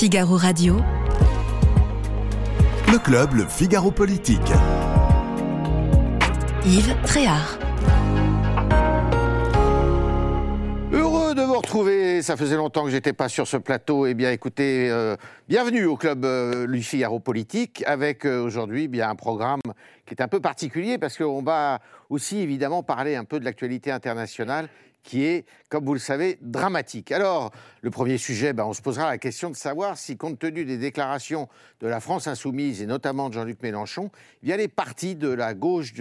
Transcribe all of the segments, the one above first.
Figaro Radio. Le club, le Figaro Politique. Yves Tréhard. Heureux de vous retrouver. Ça faisait longtemps que j'étais pas sur ce plateau. Eh bien, écoutez, euh, bienvenue au club euh, Le Figaro Politique, avec euh, aujourd'hui bien un programme qui est un peu particulier parce qu'on va aussi évidemment parler un peu de l'actualité internationale qui est, comme vous le savez, dramatique. Alors, le premier sujet, ben, on se posera la question de savoir si, compte tenu des déclarations de la France insoumise et notamment de Jean-Luc Mélenchon, eh bien les partis de la gauche,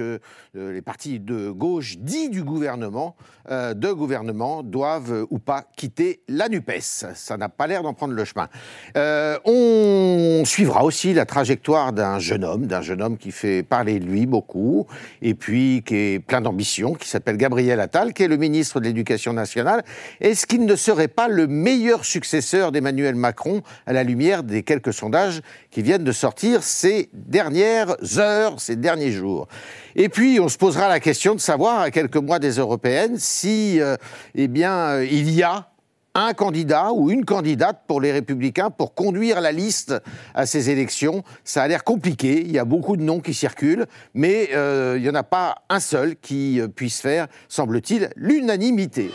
les partis de gauche dits du gouvernement, euh, de gouvernement, doivent euh, ou pas quitter la Nupes. Ça n'a pas l'air d'en prendre le chemin. Euh, on suivra aussi la trajectoire d'un jeune homme, d'un jeune homme qui fait parler de lui beaucoup, et puis qui est plein d'ambition, qui s'appelle Gabriel Attal, qui est le ministre de l'Éducation nationale. Est-ce qu'il ne serait pas le meilleur successeur d'Emmanuel Macron à la lumière des quelques sondages qui viennent de sortir ces dernières heures, ces derniers jours. Et puis, on se posera la question de savoir, à quelques mois des européennes, si, euh, eh bien, euh, il y a un candidat ou une candidate pour les Républicains pour conduire la liste à ces élections. Ça a l'air compliqué, il y a beaucoup de noms qui circulent, mais euh, il n'y en a pas un seul qui puisse faire, semble-t-il, l'unanimité.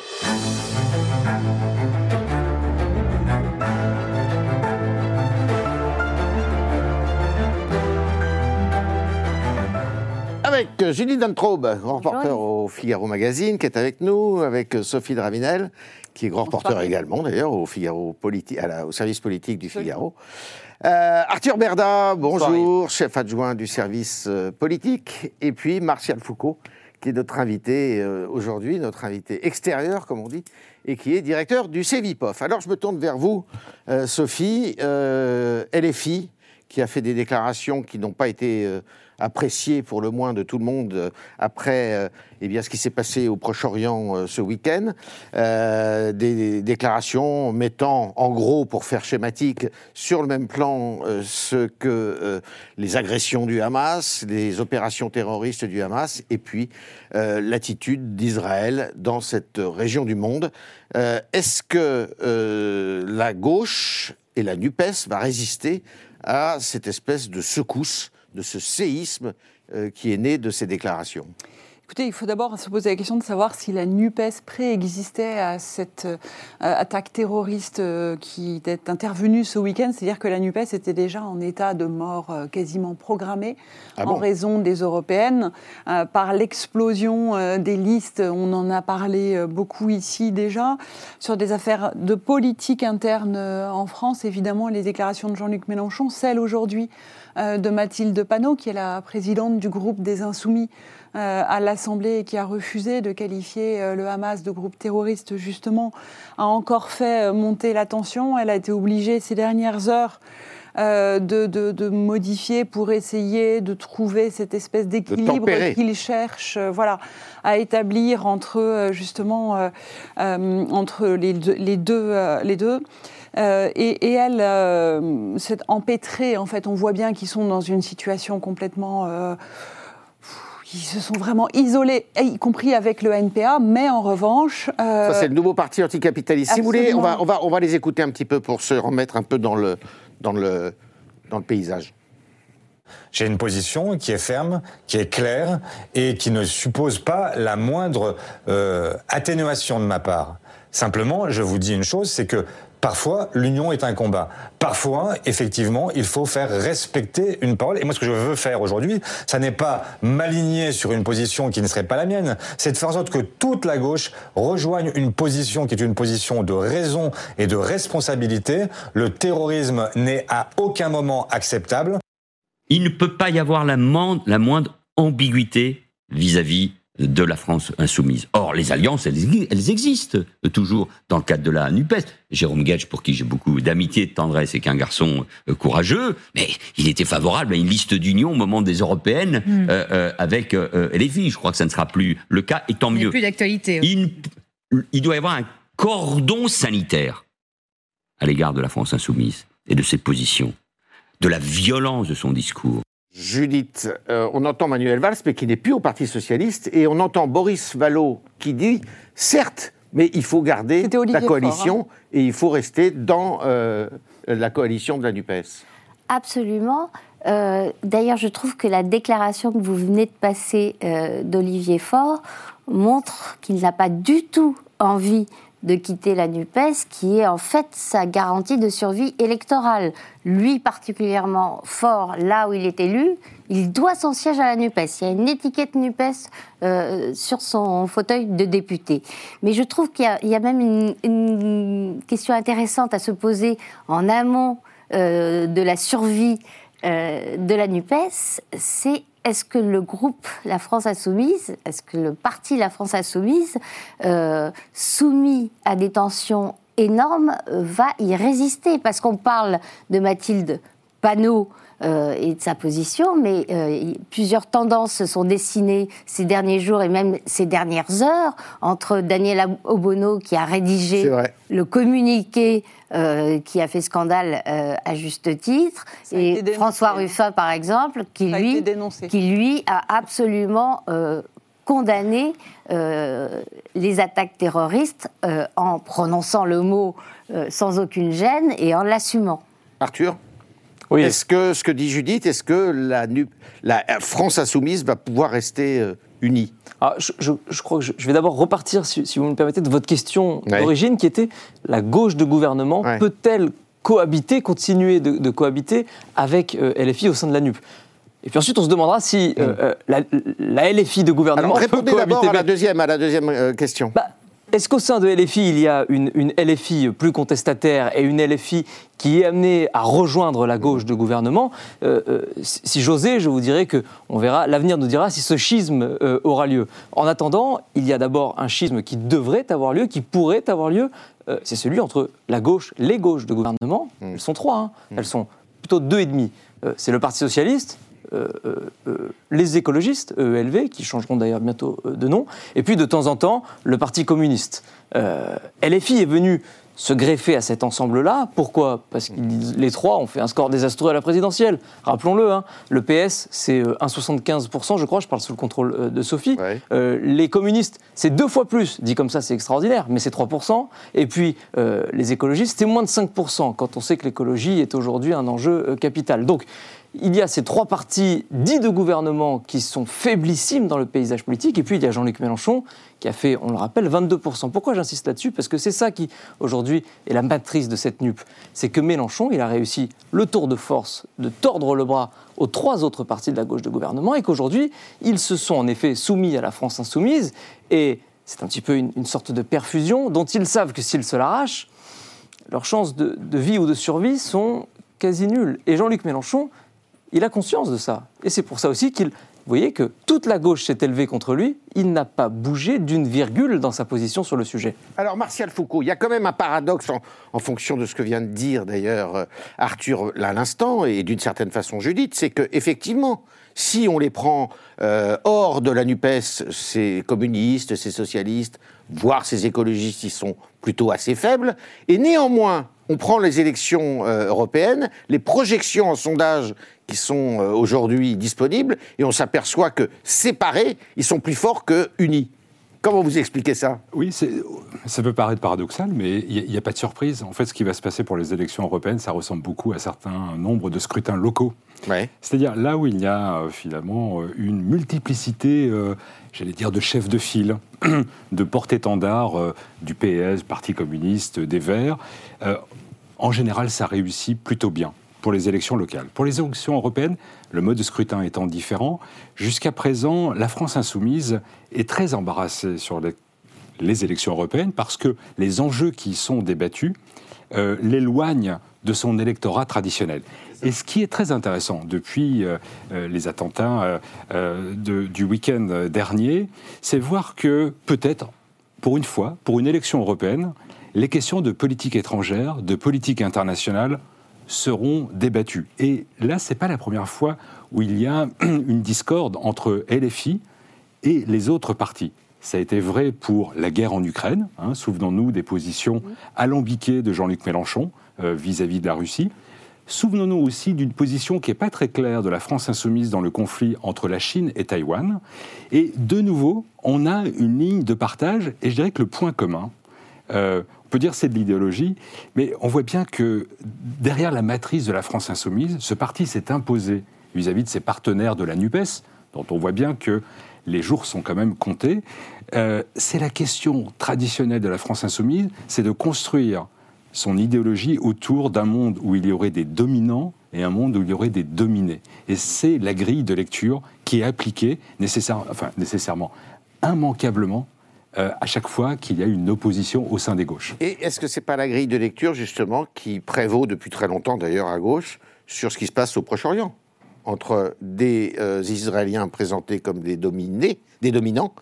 Avec Julie Dantraube, grand reporter au Figaro Magazine, qui est avec nous, avec Sophie Dravinel, qui est grand reporter également, d'ailleurs, au Figaro au service politique du Figaro. Euh, Arthur Berda, bonjour, chef adjoint du service euh, politique. Et puis Martial Foucault, qui est notre invité euh, aujourd'hui, notre invité extérieur, comme on dit, et qui est directeur du CEVIPOF. Alors je me tourne vers vous, Sophie, LFI, qui a fait des déclarations qui n'ont pas été apprécié pour le moins de tout le monde euh, après euh, eh bien, ce qui s'est passé au Proche-Orient euh, ce week-end. des, déclarations mettant en gros, pour faire schématique, sur le même plan ce que les agressions du Hamas, les opérations terroristes du Hamas, et puis l'attitude d'Israël dans cette région du monde. Est-ce que la gauche et la NUPES va résister à cette espèce de secousse de ce séisme euh, qui est né de ces déclarations Écoutez, il faut d'abord se poser la question de savoir si la NUPES préexistait à cette euh, attaque terroriste euh, qui est intervenue ce week-end. C'est-à-dire que la NUPES était déjà en état de mort quasiment programmé ah en raison des européennes. par l'explosion des listes, on en a parlé beaucoup ici déjà. Sur des affaires de politique interne en France, évidemment, les déclarations de Jean-Luc Mélenchon, celles aujourd'hui euh, de Mathilde Panot, qui est la présidente du groupe des Insoumis euh, à l'Assemblée et qui a refusé de qualifier euh, le Hamas de groupe terroriste, justement, a encore fait monter la tension. Elle a été obligée ces dernières heures de, modifier pour essayer de trouver cette espèce d'équilibre qu'il cherche voilà, à établir entre justement entre les les deux, les deux. Euh, et, elle euh, s'est empêtrée, en fait. On voit bien qu'ils sont dans une situation complètement euh, ils se sont vraiment isolés, y compris avec le NPA, mais en revanche... Ça, c'est le nouveau parti anticapitaliste. Si vous voulez, on va, on, va, on va les écouter un petit peu pour se remettre un peu dans le, dans le, dans le paysage. J'ai une position qui est ferme, qui est claire et qui ne suppose pas la moindre atténuation de ma part. Simplement, je vous dis une chose, c'est que Parfois, l'union est un combat. Parfois, effectivement, il faut faire respecter une parole. Et moi, ce que je veux faire aujourd'hui, ça n'est pas m'aligner sur une position qui ne serait pas la mienne, c'est de faire en sorte que toute la gauche rejoigne une position qui est une position de raison et de responsabilité. Le terrorisme n'est à aucun moment acceptable. Il ne peut pas y avoir la moindre, ambiguïté vis-à-vis de la France insoumise. Or, les alliances, elles, existent toujours dans le cadre de la NUPES. Jérôme Gage, pour qui j'ai beaucoup d'amitié et de tendresse, est qu'un garçon euh, courageux, mais il était favorable à une liste d'union au moment des européennes hmm. euh, euh, avec les filles. Je crois que ça ne sera plus le cas, et tant mieux. plus d'actualité. Il, il doit y avoir un cordon sanitaire à l'égard de la France insoumise et de ses positions, de la violence de son discours. Judith, euh, on entend Manuel Valls, mais qui n'est plus au Parti Socialiste, et on entend Boris Vallot qui dit, certes, mais il faut garder la Faure, hein. coalition et il faut rester dans euh, la coalition de la NUPES. Absolument. Euh, D'ailleurs, je trouve que la déclaration que vous venez de passer euh, d'Olivier Faure montre qu'il n'a pas du tout envie de quitter la NUPES, qui est en fait sa garantie de survie électorale. Lui particulièrement fort, là où il est élu, il doit son siège à la NUPES. Il y a une étiquette NUPES euh, sur son fauteuil de député. Mais je trouve qu'il y, y a même une, une question intéressante à se poser en amont euh, de la survie euh, de la NUPES, c'est est-ce que le groupe La France Insoumise, est-ce que le parti La France Insoumise, euh, soumis à des tensions énormes, euh, va y résister? Parce qu'on parle de Mathilde Panot euh, et de sa position, mais euh, plusieurs tendances se sont dessinées ces derniers jours et même ces dernières heures entre Daniel Obono qui a rédigé le communiqué euh, qui a fait scandale euh, à juste titre, Ça et François. Ruffin, par exemple, qui Ça lui, qui lui a absolument euh, condamné euh, les attaques terroristes euh, en prononçant le mot euh, sans aucune gêne et en l'assumant. Arthur? Oui, Est-ce que ce que dit Judith, est-ce que la, la France insoumise va pouvoir rester euh, unie? Ah, je, je- je crois que je, je vais d'abord repartir, si, si vous me permettez, de votre question Ouais. d'origine, qui était la gauche de gouvernement Ouais. peut-elle cohabiter, continuer de, de cohabiter avec euh, LFI au sein de la NUP Et puis ensuite, on se demandera si euh, euh, la, la LFI de gouvernement. Alors répondez d'abord à la deuxième, à la deuxième euh, question. Bah, Est-ce qu'au sein de LFI, il y a une, une LFI plus contestataire et une LFI qui est amenée à rejoindre la gauche de gouvernement Euh, euh, Si j'osais, je vous dirais que on verra, l'avenir nous dira si ce schisme euh, aura lieu. En attendant, il y a d'abord un schisme qui devrait avoir lieu, qui pourrait avoir lieu. euh, C'est celui entre la gauche, les gauches de gouvernement. Elles sont trois. hein. Elles sont plutôt deux et demi. C'est le Parti socialiste, euh, euh, euh, les écologistes, EELV, qui changeront d'ailleurs bientôt de nom, et puis de temps en temps le Parti communiste. Euh, LFI est venu se greffer à cet ensemble-là. Pourquoi? Parce que les trois ont fait un score désastreux à la présidentielle. Rappelons-le, hein. le PS, c'est euh, 1,75%, je crois, je parle sous le contrôle de Sophie. Ouais. Euh, les communistes, c'est deux fois plus. Dit comme ça, c'est extraordinaire, mais c'est 3%. Et puis, euh, les écologistes, c'est moins de 5%, quand on sait que l'écologie est aujourd'hui un enjeu capital. Donc, il y a ces trois partis dits de gouvernement qui sont faiblissimes dans le paysage politique. Et puis, il y a Jean-Luc Mélenchon qui a fait, on le rappelle, 22%. Pourquoi j'insiste là-dessus? Parce que c'est ça qui, aujourd'hui, est la matrice de cette NUP. C'est que Mélenchon, il a réussi le tour de force de tordre le bras aux trois autres partis de la gauche de gouvernement et qu'aujourd'hui, ils se sont en effet soumis à la France insoumise. Et c'est un petit peu une, sorte de perfusion dont ils savent que s'ils se l'arrachent, leurs chances de vie ou de survie sont quasi nulles. Et Jean-Luc Mélenchon, il a conscience de ça. Et c'est pour ça aussi qu'il. Vous voyez que toute la gauche s'est élevée contre lui, il n'a pas bougé d'une virgule dans sa position sur le sujet. Alors, Martial Foucault, il y a quand même un paradoxe en, fonction de ce que vient de dire d'ailleurs euh, Arthur là, à l'instant et d'une certaine façon Judith, c'est que effectivement, si on les prend euh, hors de la Nupes, ces communistes, ces socialistes, voire ces écologistes, ils sont plutôt assez faibles, et néanmoins, on prend les élections euh, européennes, les projections en sondage qui sont euh, aujourd'hui disponibles, et on s'aperçoit que séparés, ils sont plus forts que unis. Comment vous expliquez ça? Oui, ça peut paraître paradoxal, mais il n'y a, pas de surprise. En fait, ce qui va se passer pour les élections européennes, ça ressemble beaucoup à certains nombres de scrutins locaux. Ouais. C'est-à-dire là où il y a euh, finalement une multiplicité, euh, j'allais dire, de chefs de file, de porte-étendard euh, du PS, Parti communiste, des Verts, euh, en général, ça réussit plutôt bien pour les élections locales. Pour les élections européennes, le mode de scrutin étant différent, jusqu'à présent, la France insoumise est très embarrassée sur les, les élections européennes parce que les enjeux qui y sont débattus euh, l'éloignent de son électorat traditionnel. Et ce qui est très intéressant depuis euh, euh, les attentats euh, de- du week-end dernier, c'est voir que peut-être, pour une fois, pour une élection européenne, les questions de politique étrangère, de politique internationale seront débattues. Et là, c'est pas la première fois où il y a une discorde entre LFI et les autres partis. Ça a été vrai pour la guerre en Ukraine. hein, Souvenons-nous des positions alambiquées de Jean-Luc Mélenchon euh, vis-à-vis de la Russie. Souvenons-nous aussi d'une position qui n'est pas très claire de la France insoumise dans le conflit entre la Chine et Taïwan. Et de nouveau, on a une ligne de partage, et je dirais que le point commun, Euh, on peut dire c'est de l'idéologie, mais on voit bien que derrière la matrice de la France insoumise, ce parti s'est imposé vis-à-vis de ses partenaires de la NUPES, dont on voit bien que les jours sont quand même comptés. Euh, c'est la question traditionnelle de la France insoumise, c'est de construire son idéologie autour d'un monde où il y aurait des dominants et un monde où il y aurait des dominés. Et c'est la grille de lecture qui est appliquée enfin, nécessairement, immanquablement euh, à chaque fois qu'il y a une opposition au sein des gauches. Et est-ce que c'est pas la grille de lecture justement qui prévaut depuis très longtemps d'ailleurs à gauche sur ce qui se passe au Proche-Orient? Entre des euh, Israéliens présentés comme des dominants,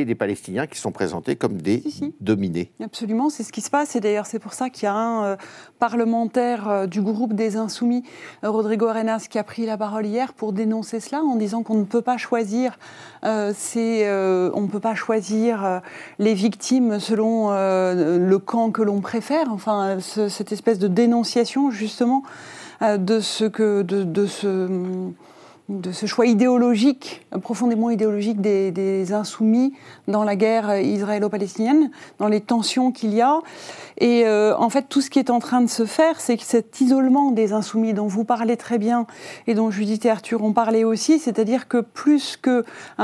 et des Palestiniens qui sont présentés comme des dominés. Absolument, c'est ce qui se passe. Et d'ailleurs, c'est pour ça qu'il y a un euh, parlementaire euh, du groupe des Insoumis, Rodrigo Arenas, qui a pris la parole hier pour dénoncer cela en disant qu'on ne peut pas choisir, on ne peut pas choisir les victimes selon le camp que l'on préfère. Enfin, cette espèce de dénonciation, justement euh, de ce que de, de ce de ce choix idéologique, profondément idéologique des, insoumis dans la guerre israélo-palestinienne, dans les tensions qu'il y a. Et euh, en fait, tout ce qui est en train de se faire, c'est que cet isolement des insoumis dont vous parlez très bien et dont Judith et Arthur ont parlé aussi, c'est-à-dire que plus qu'un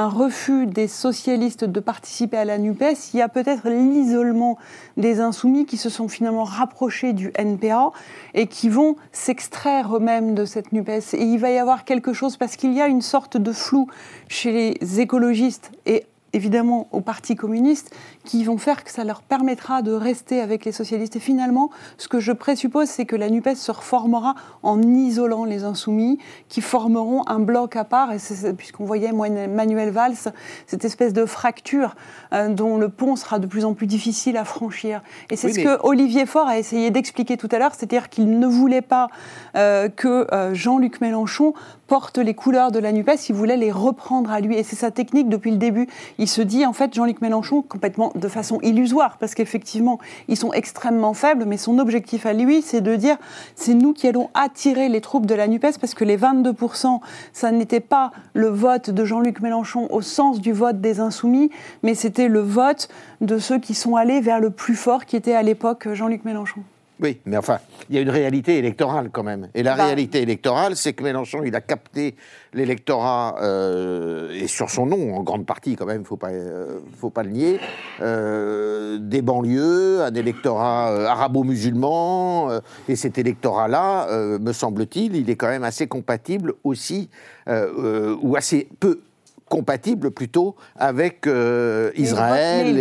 refus des socialistes de participer à la NUPES, il y a peut-être l'isolement des insoumis qui se sont finalement rapprochés du NPA et qui vont s'extraire eux-mêmes de cette NUPES. Et il va y avoir quelque chose parce qu'il y a une sorte de flou chez les écologistes et évidemment au Parti communiste, qui vont faire que ça leur permettra de rester avec les socialistes. Et finalement, ce que je présuppose, c'est que la NUPES se reformera en isolant les insoumis, qui formeront un bloc à part, et puisqu'on voyait Manuel Valls, cette espèce de fracture euh, dont le pont sera de plus en plus difficile à franchir. Et c'est ce que Olivier Faure a essayé d'expliquer tout à l'heure, c'est-à-dire qu'il ne voulait pas euh, que euh, Jean-Luc Mélenchon porte les couleurs de la NUPES, il voulait les reprendre à lui. Et c'est sa technique depuis le début. Il se dit, en fait, Jean-Luc Mélenchon, complètement de façon illusoire, parce qu'effectivement, ils sont extrêmement faibles, mais son objectif à lui, c'est de dire, c'est nous qui allons attirer les troupes de la NUPES, parce que les 22%, ça n'était pas le vote de Jean-Luc Mélenchon au sens du vote des insoumis, mais c'était le vote de ceux qui sont allés vers le plus fort, qui était à l'époque Jean-Luc Mélenchon. Oui, mais enfin, il y a une réalité électorale quand même. Et la bah. réalité électorale, c'est que Mélenchon, il a capté l'électorat, euh, et sur son nom, en grande partie quand même, il ne faut, pas, euh, faut pas le nier, euh, des banlieues, un électorat arabo-musulman. et cet électorat-là, me semble-t-il, il est quand même assez compatible aussi, ou assez peu compatible plutôt avec euh, Israël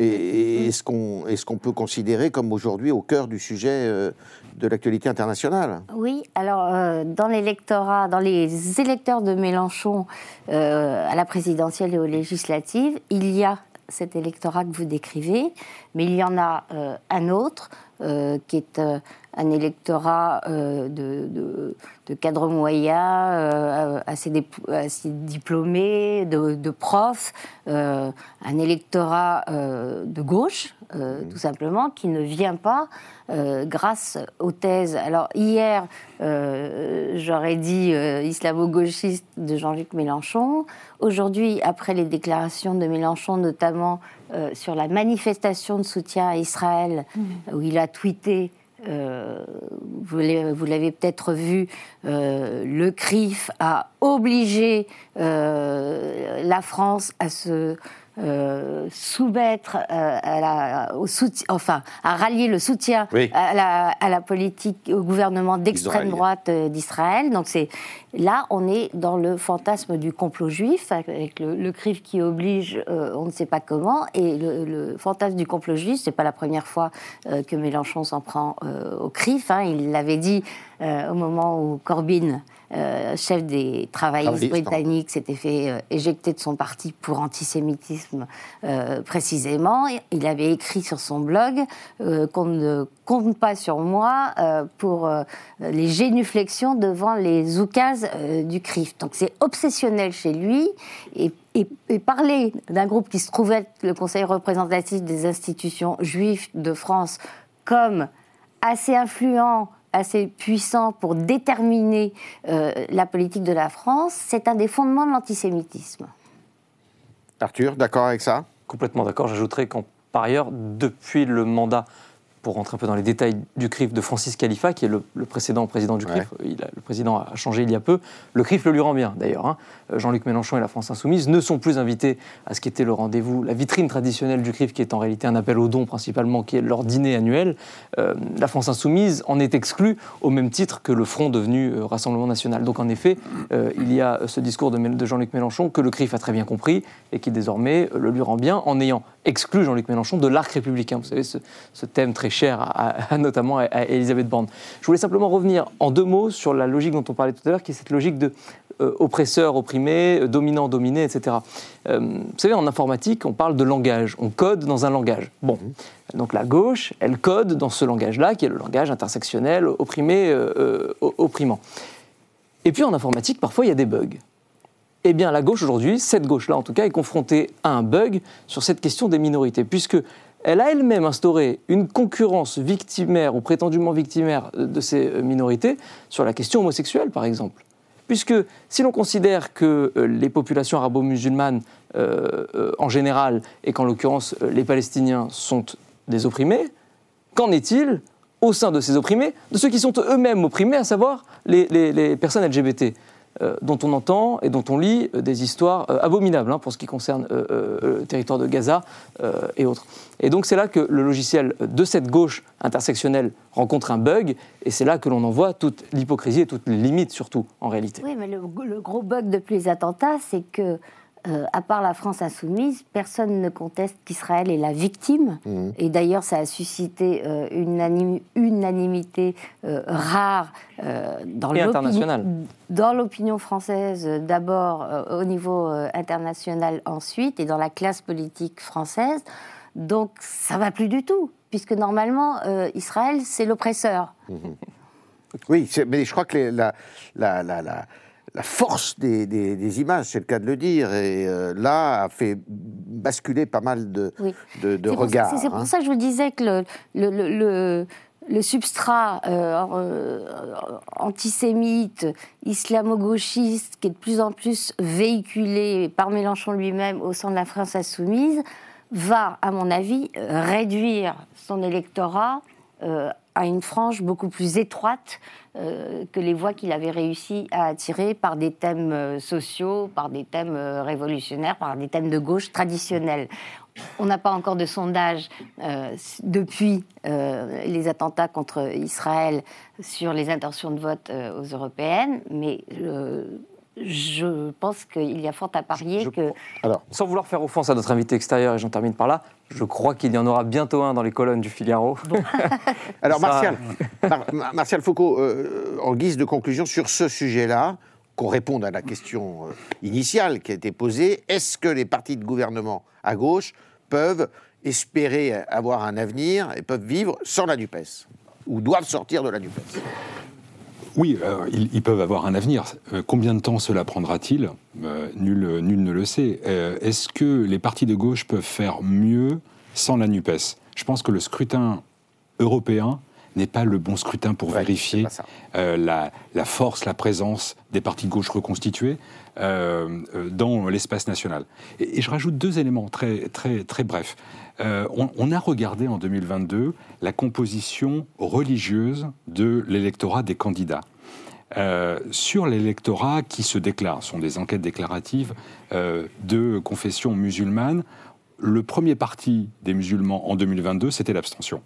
et, ce qu'on est-ce qu'on peut considérer comme aujourd'hui au cœur du sujet euh, de l'actualité internationale? Oui, alors euh, dans l'électorat, dans les électeurs de Mélenchon à la présidentielle et aux législatives, il y a cet électorat que vous décrivez, mais il y en a un autre qui est un électorat euh, de, de, cadres moyens, euh, assez, diplômés, de, profs, euh, un électorat de gauche, mmh. tout simplement, qui ne vient pas grâce aux thèses. Alors hier, j'aurais dit islamo-gauchiste de Jean-Luc Mélenchon. Aujourd'hui, après les déclarations de Mélenchon, notamment sur la manifestation de soutien à Israël, mmh. où il a tweeté euh, vous l'avez peut-être vu, euh, le CRIF a obligé euh, la France à se euh, soumettre euh, à la, au soutien, enfin, à rallier le soutien à, la, à, la, politique, au gouvernement d'extrême droite euh, d'Israël. Donc c'est là, on est dans le fantasme du complot juif, avec le, le CRIF qui oblige, on ne sait pas comment, et le, fantasme du complot juif, c'est pas la première fois que Mélenchon s'en prend au CRIF. Hein. il l'avait dit au moment où Corbyn euh, chef des travaillistes britanniques, s'était fait euh, éjecter de son parti pour antisémitisme euh, précisément. Il avait écrit sur son blog qu'on ne compte pas sur moi pour les génuflexions devant les oukases du CRIF. Donc c'est obsessionnel chez lui. Et, et parler d'un groupe qui se trouvait le Conseil représentatif des institutions juives de France comme assez influent assez puissant pour déterminer euh, la politique de la France, c'est un des fondements de l'antisémitisme. Arthur, d'accord avec ça? Complètement d'accord. J'ajouterais qu'en Par ailleurs, depuis le mandat pour rentrer un peu dans les détails du CRIF de Francis Khalifa, qui est le, le précédent président du CRIF, il a- le président a changé il y a peu, le CRIF le lui rend bien d'ailleurs. hein. Euh, Jean-Luc Mélenchon et la France Insoumise ne sont plus invités à ce qui était le rendez-vous, la vitrine traditionnelle du CRIF, qui est en réalité un appel aux dons principalement, qui est leur dîner annuel. Euh, la France Insoumise en est exclue au même titre que le Front devenu euh, Rassemblement National. Donc en effet, euh, il y a ce discours de, Jean-Luc Mélenchon que le CRIF a très bien compris et qui désormais le lui rend bien en ayant exclu Jean-Luc Mélenchon de l'arc républicain. Vous savez, ce, ce thème très cher à, à- à notamment à, à Elisabeth Borne. Je voulais simplement revenir en deux mots sur la logique dont on parlait tout à l'heure, qui est cette logique de euh, oppresseur, opprimé, euh, dominant, dominé, etc. Euh, vous savez, en informatique, on parle de langage, on code dans un langage. Bon, donc la gauche, elle code dans ce langage-là, qui est le langage intersectionnel, opprimé, opprimant. Et puis en informatique, parfois, il y a des bugs. Eh bien, la gauche aujourd'hui, cette gauche-là en tout cas, est confrontée à un bug sur cette question des minorités, puisque elle a elle-même instauré une concurrence victimaire ou prétendument victimaire de ces euh, minorités sur la question homosexuelle, par exemple. Puisque si l'on considère que euh, les populations arabo-musulmanes euh, euh, en général, et qu'en l'occurrence euh, les Palestiniens sont des opprimés, qu'en est-il au sein de ces opprimés, de ceux qui sont eux-mêmes opprimés, à savoir les, personnes LGBT euh, dont on entend et dont on lit euh, des histoires euh, abominables hein, pour ce qui concerne euh, euh, le territoire de Gaza euh, et autres. Et donc c'est là que le logiciel de cette gauche intersectionnelle rencontre un bug, et c'est là que l'on en voit toute l'hypocrisie et toutes les limites surtout en réalité. Oui, mais le, le gros bug depuis les attentats, c'est que, euh, à part la France insoumise, personne ne conteste qu'Israël est la victime. Et d'ailleurs, ça a suscité euh, une anim- unanimité euh, rare euh, dans Et l'opinion- internationale. Dans l'opinion française, d'abord euh, au niveau euh, international ensuite, et dans la classe politique française. Donc ça va plus du tout, puisque normalement, euh, Israël, c'est l'oppresseur. Oui, c'est- mais je crois que les- la, la, la, la, force des, des- des images, c'est le cas de le dire, et euh, là, a fait basculer pas mal de, Oui. regards. C'est pour hein. ça que je vous disais que le, le, le, le- le substrat euh, euh, antisémite, islamo-gauchiste, qui est de plus en plus véhiculé par Mélenchon lui-même au sein de la France insoumise, va, à mon avis, réduire son électorat euh, à une frange beaucoup plus étroite euh, que les voix qu'il avait réussi à attirer par des thèmes euh, sociaux, par des thèmes euh, révolutionnaires, par des thèmes de gauche traditionnels. On n'a pas encore de sondage depuis les attentats contre Israël sur les intentions de vote aux européennes, mais je pense qu'il y a fort à parier Je que Alors, Sans vouloir faire offense à notre invité extérieur, et j'en termine par là, je crois qu'il y en aura bientôt un dans les colonnes du Figaro. Alors, Ça- Martial, Mar- Mar- Martial Foucault, euh, en guise de conclusion sur ce sujet-là, qu'on réponde à la question euh, initiale qui a été posée, est-ce que les partis de gouvernement à gauche peuvent espérer avoir un avenir et peuvent vivre sans la NUPES? Ou doivent sortir de la NUPES? Oui, euh, ils, peuvent avoir un avenir. Euh, combien de temps cela prendra-t-il? Euh, nul, nul ne le sait. Est-ce que les partis de gauche peuvent faire mieux sans la NUPES? Je pense que le scrutin européen n'est pas le bon scrutin pour Ouais, vérifier euh, la, la force, la présence des partis de gauche reconstitués euh, euh, dans l'espace national. Et, et je rajoute deux éléments très, très, très brefs. Euh, on, on a regardé en 2022 la composition religieuse de l'électorat des candidats. Sur l'électorat qui se déclare, ce sont des enquêtes déclaratives de confession musulmane, le premier parti des musulmans en 2022, c'était l'abstention.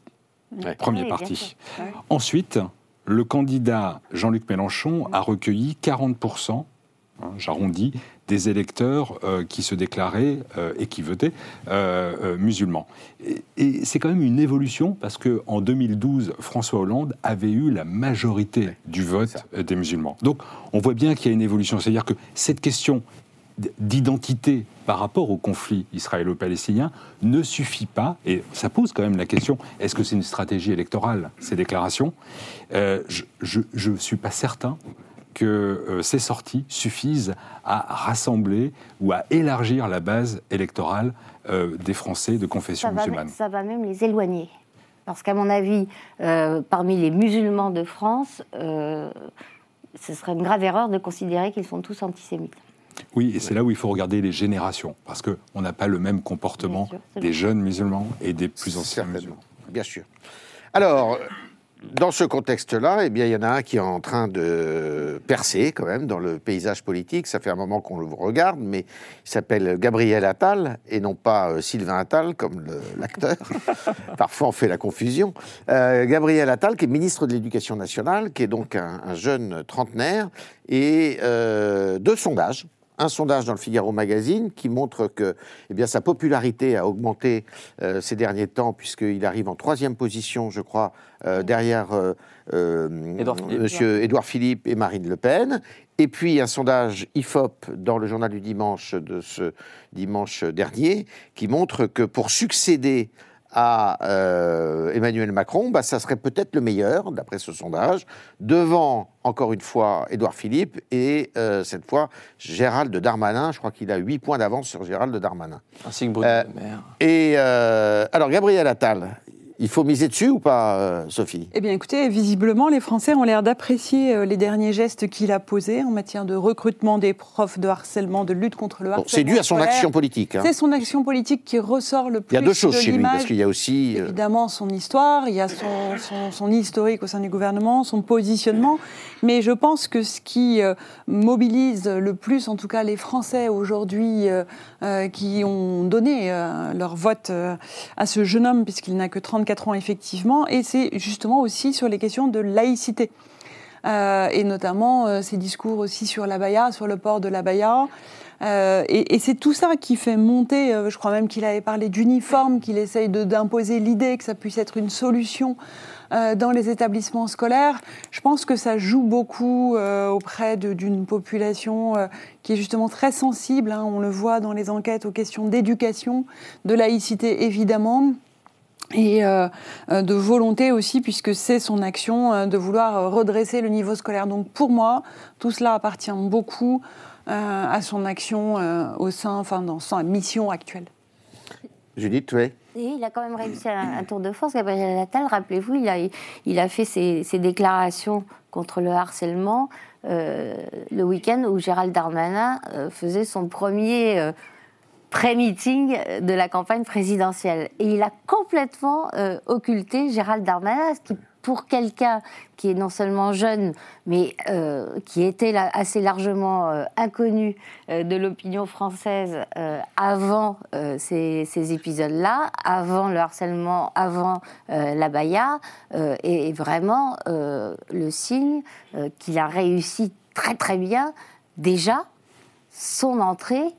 Premier Oui, bien parti. sûr. Ensuite, le candidat Jean-Luc Mélenchon a recueilli 40%, hein, j'arrondis, des électeurs euh, qui se déclaraient euh, et qui votaient euh, euh, musulmans. Et, et c'est quand même une évolution parce que en 2012, François Hollande avait eu la majorité du vote euh, des musulmans. Donc, on voit bien qu'il y a une évolution. C'est-à-dire que cette question d'identité par rapport au conflit israélo-palestinien ne suffit pas, et ça pose quand même la question, est-ce que c'est une stratégie électorale, ces déclarations? Euh, Je ne suis pas certain que euh, ces sorties suffisent à rassembler ou à élargir la base électorale euh, des Français de confession ça musulmane. ça va même les éloigner. Parce qu'à mon avis, parmi les musulmans de France, ce serait une grave erreur de considérer qu'ils sont tous antisémites. Oui, et c'est là où il faut regarder les générations, parce qu'on n'a pas le même comportement sûr, des jeunes musulmans et des plus anciens musulmans. Bien sûr. Alors, dans ce contexte-là, eh bien, il y en a un qui est en train de percer quand même dans le paysage politique. Ça fait un moment qu'on le regarde, mais il s'appelle Gabriel Attal et non pas euh, Sylvain Attal comme l'acteur. Parfois, on fait la confusion. Euh, Gabriel Attal, qui est ministre de l'Éducation nationale, qui est donc un, un jeune trentenaire, et euh, deux sondages. Un sondage dans le Figaro Magazine qui montre que eh bien, sa popularité a augmenté euh, ces derniers temps, puisqu'il arrive en troisième position, je crois, euh, derrière euh, euh, Philippe. Monsieur Édouard Philippe et Marine Le Pen. Et puis un sondage IFOP dans le journal du dimanche de ce dimanche dernier qui montre que pour succéder à euh, Emmanuel Macron, bah, ça serait peut-être le meilleur, d'après ce sondage, devant, encore une fois, Édouard Philippe et euh, cette fois Gérald Darmanin. Je crois qu'il a 8 points d'avance sur Gérald Darmanin. Ainsi que Bruno Euh. Et euh, alors, Gabriel Attal, il faut miser dessus ou pas, euh, Sophie? Eh bien, écoutez, visiblement, les Français ont l'air d'apprécier euh, les derniers gestes qu'il a posés en matière de recrutement des profs, de harcèlement, de lutte contre le Bon, harcèlement. C'est dû à son scolaire. action politique. hein. C'est son action politique qui ressort le Il plus. y a deux choses de chez lui, parce qu'il y a aussi... euh, Évidemment, son histoire, il y a son, son- son historique au sein du gouvernement, son positionnement. Mais je pense que ce qui mobilise le plus, en tout cas les Français aujourd'hui, euh, qui ont donné euh, leur vote euh, à ce jeune homme, puisqu'il n'a que 34 ans effectivement, et c'est justement aussi sur les questions de laïcité. Euh, et notamment euh, ses discours aussi sur l'abaya, sur le port de l'abaya. Euh, et c'est tout ça qui fait monter, euh, je crois même qu'il avait parlé d'uniforme, qu'il essaye d'imposer l'idée que ça puisse être une solution dans les établissements scolaires. Je pense que ça joue beaucoup auprès d'une population qui est justement très sensible, hein, on le voit dans les enquêtes aux questions d'éducation, de laïcité évidemment, et euh, euh, de volonté aussi, puisque c'est son action, euh, de vouloir redresser le niveau scolaire. Donc pour moi, tout cela appartient beaucoup euh, à son action euh, au sein, enfin dans sa mission actuelle. Judith, oui. Et il a quand même réussi un, un tour de force. Gabriel Attal, rappelez-vous, il a, il a fait ses, ses déclarations contre le harcèlement euh, le week-end où Gérald Darmanin euh, faisait son premier euh, pré-meeting de la campagne présidentielle. Et il a complètement euh, occulté Gérald Darmanin, ce qui, pour quelqu'un qui est non seulement jeune, mais euh, qui était assez largement euh, inconnu de l'opinion française avant ces, ces épisodes-là, avant le harcèlement, avant la euh, est vraiment le signe qu'il a réussi très très bien déjà son entrée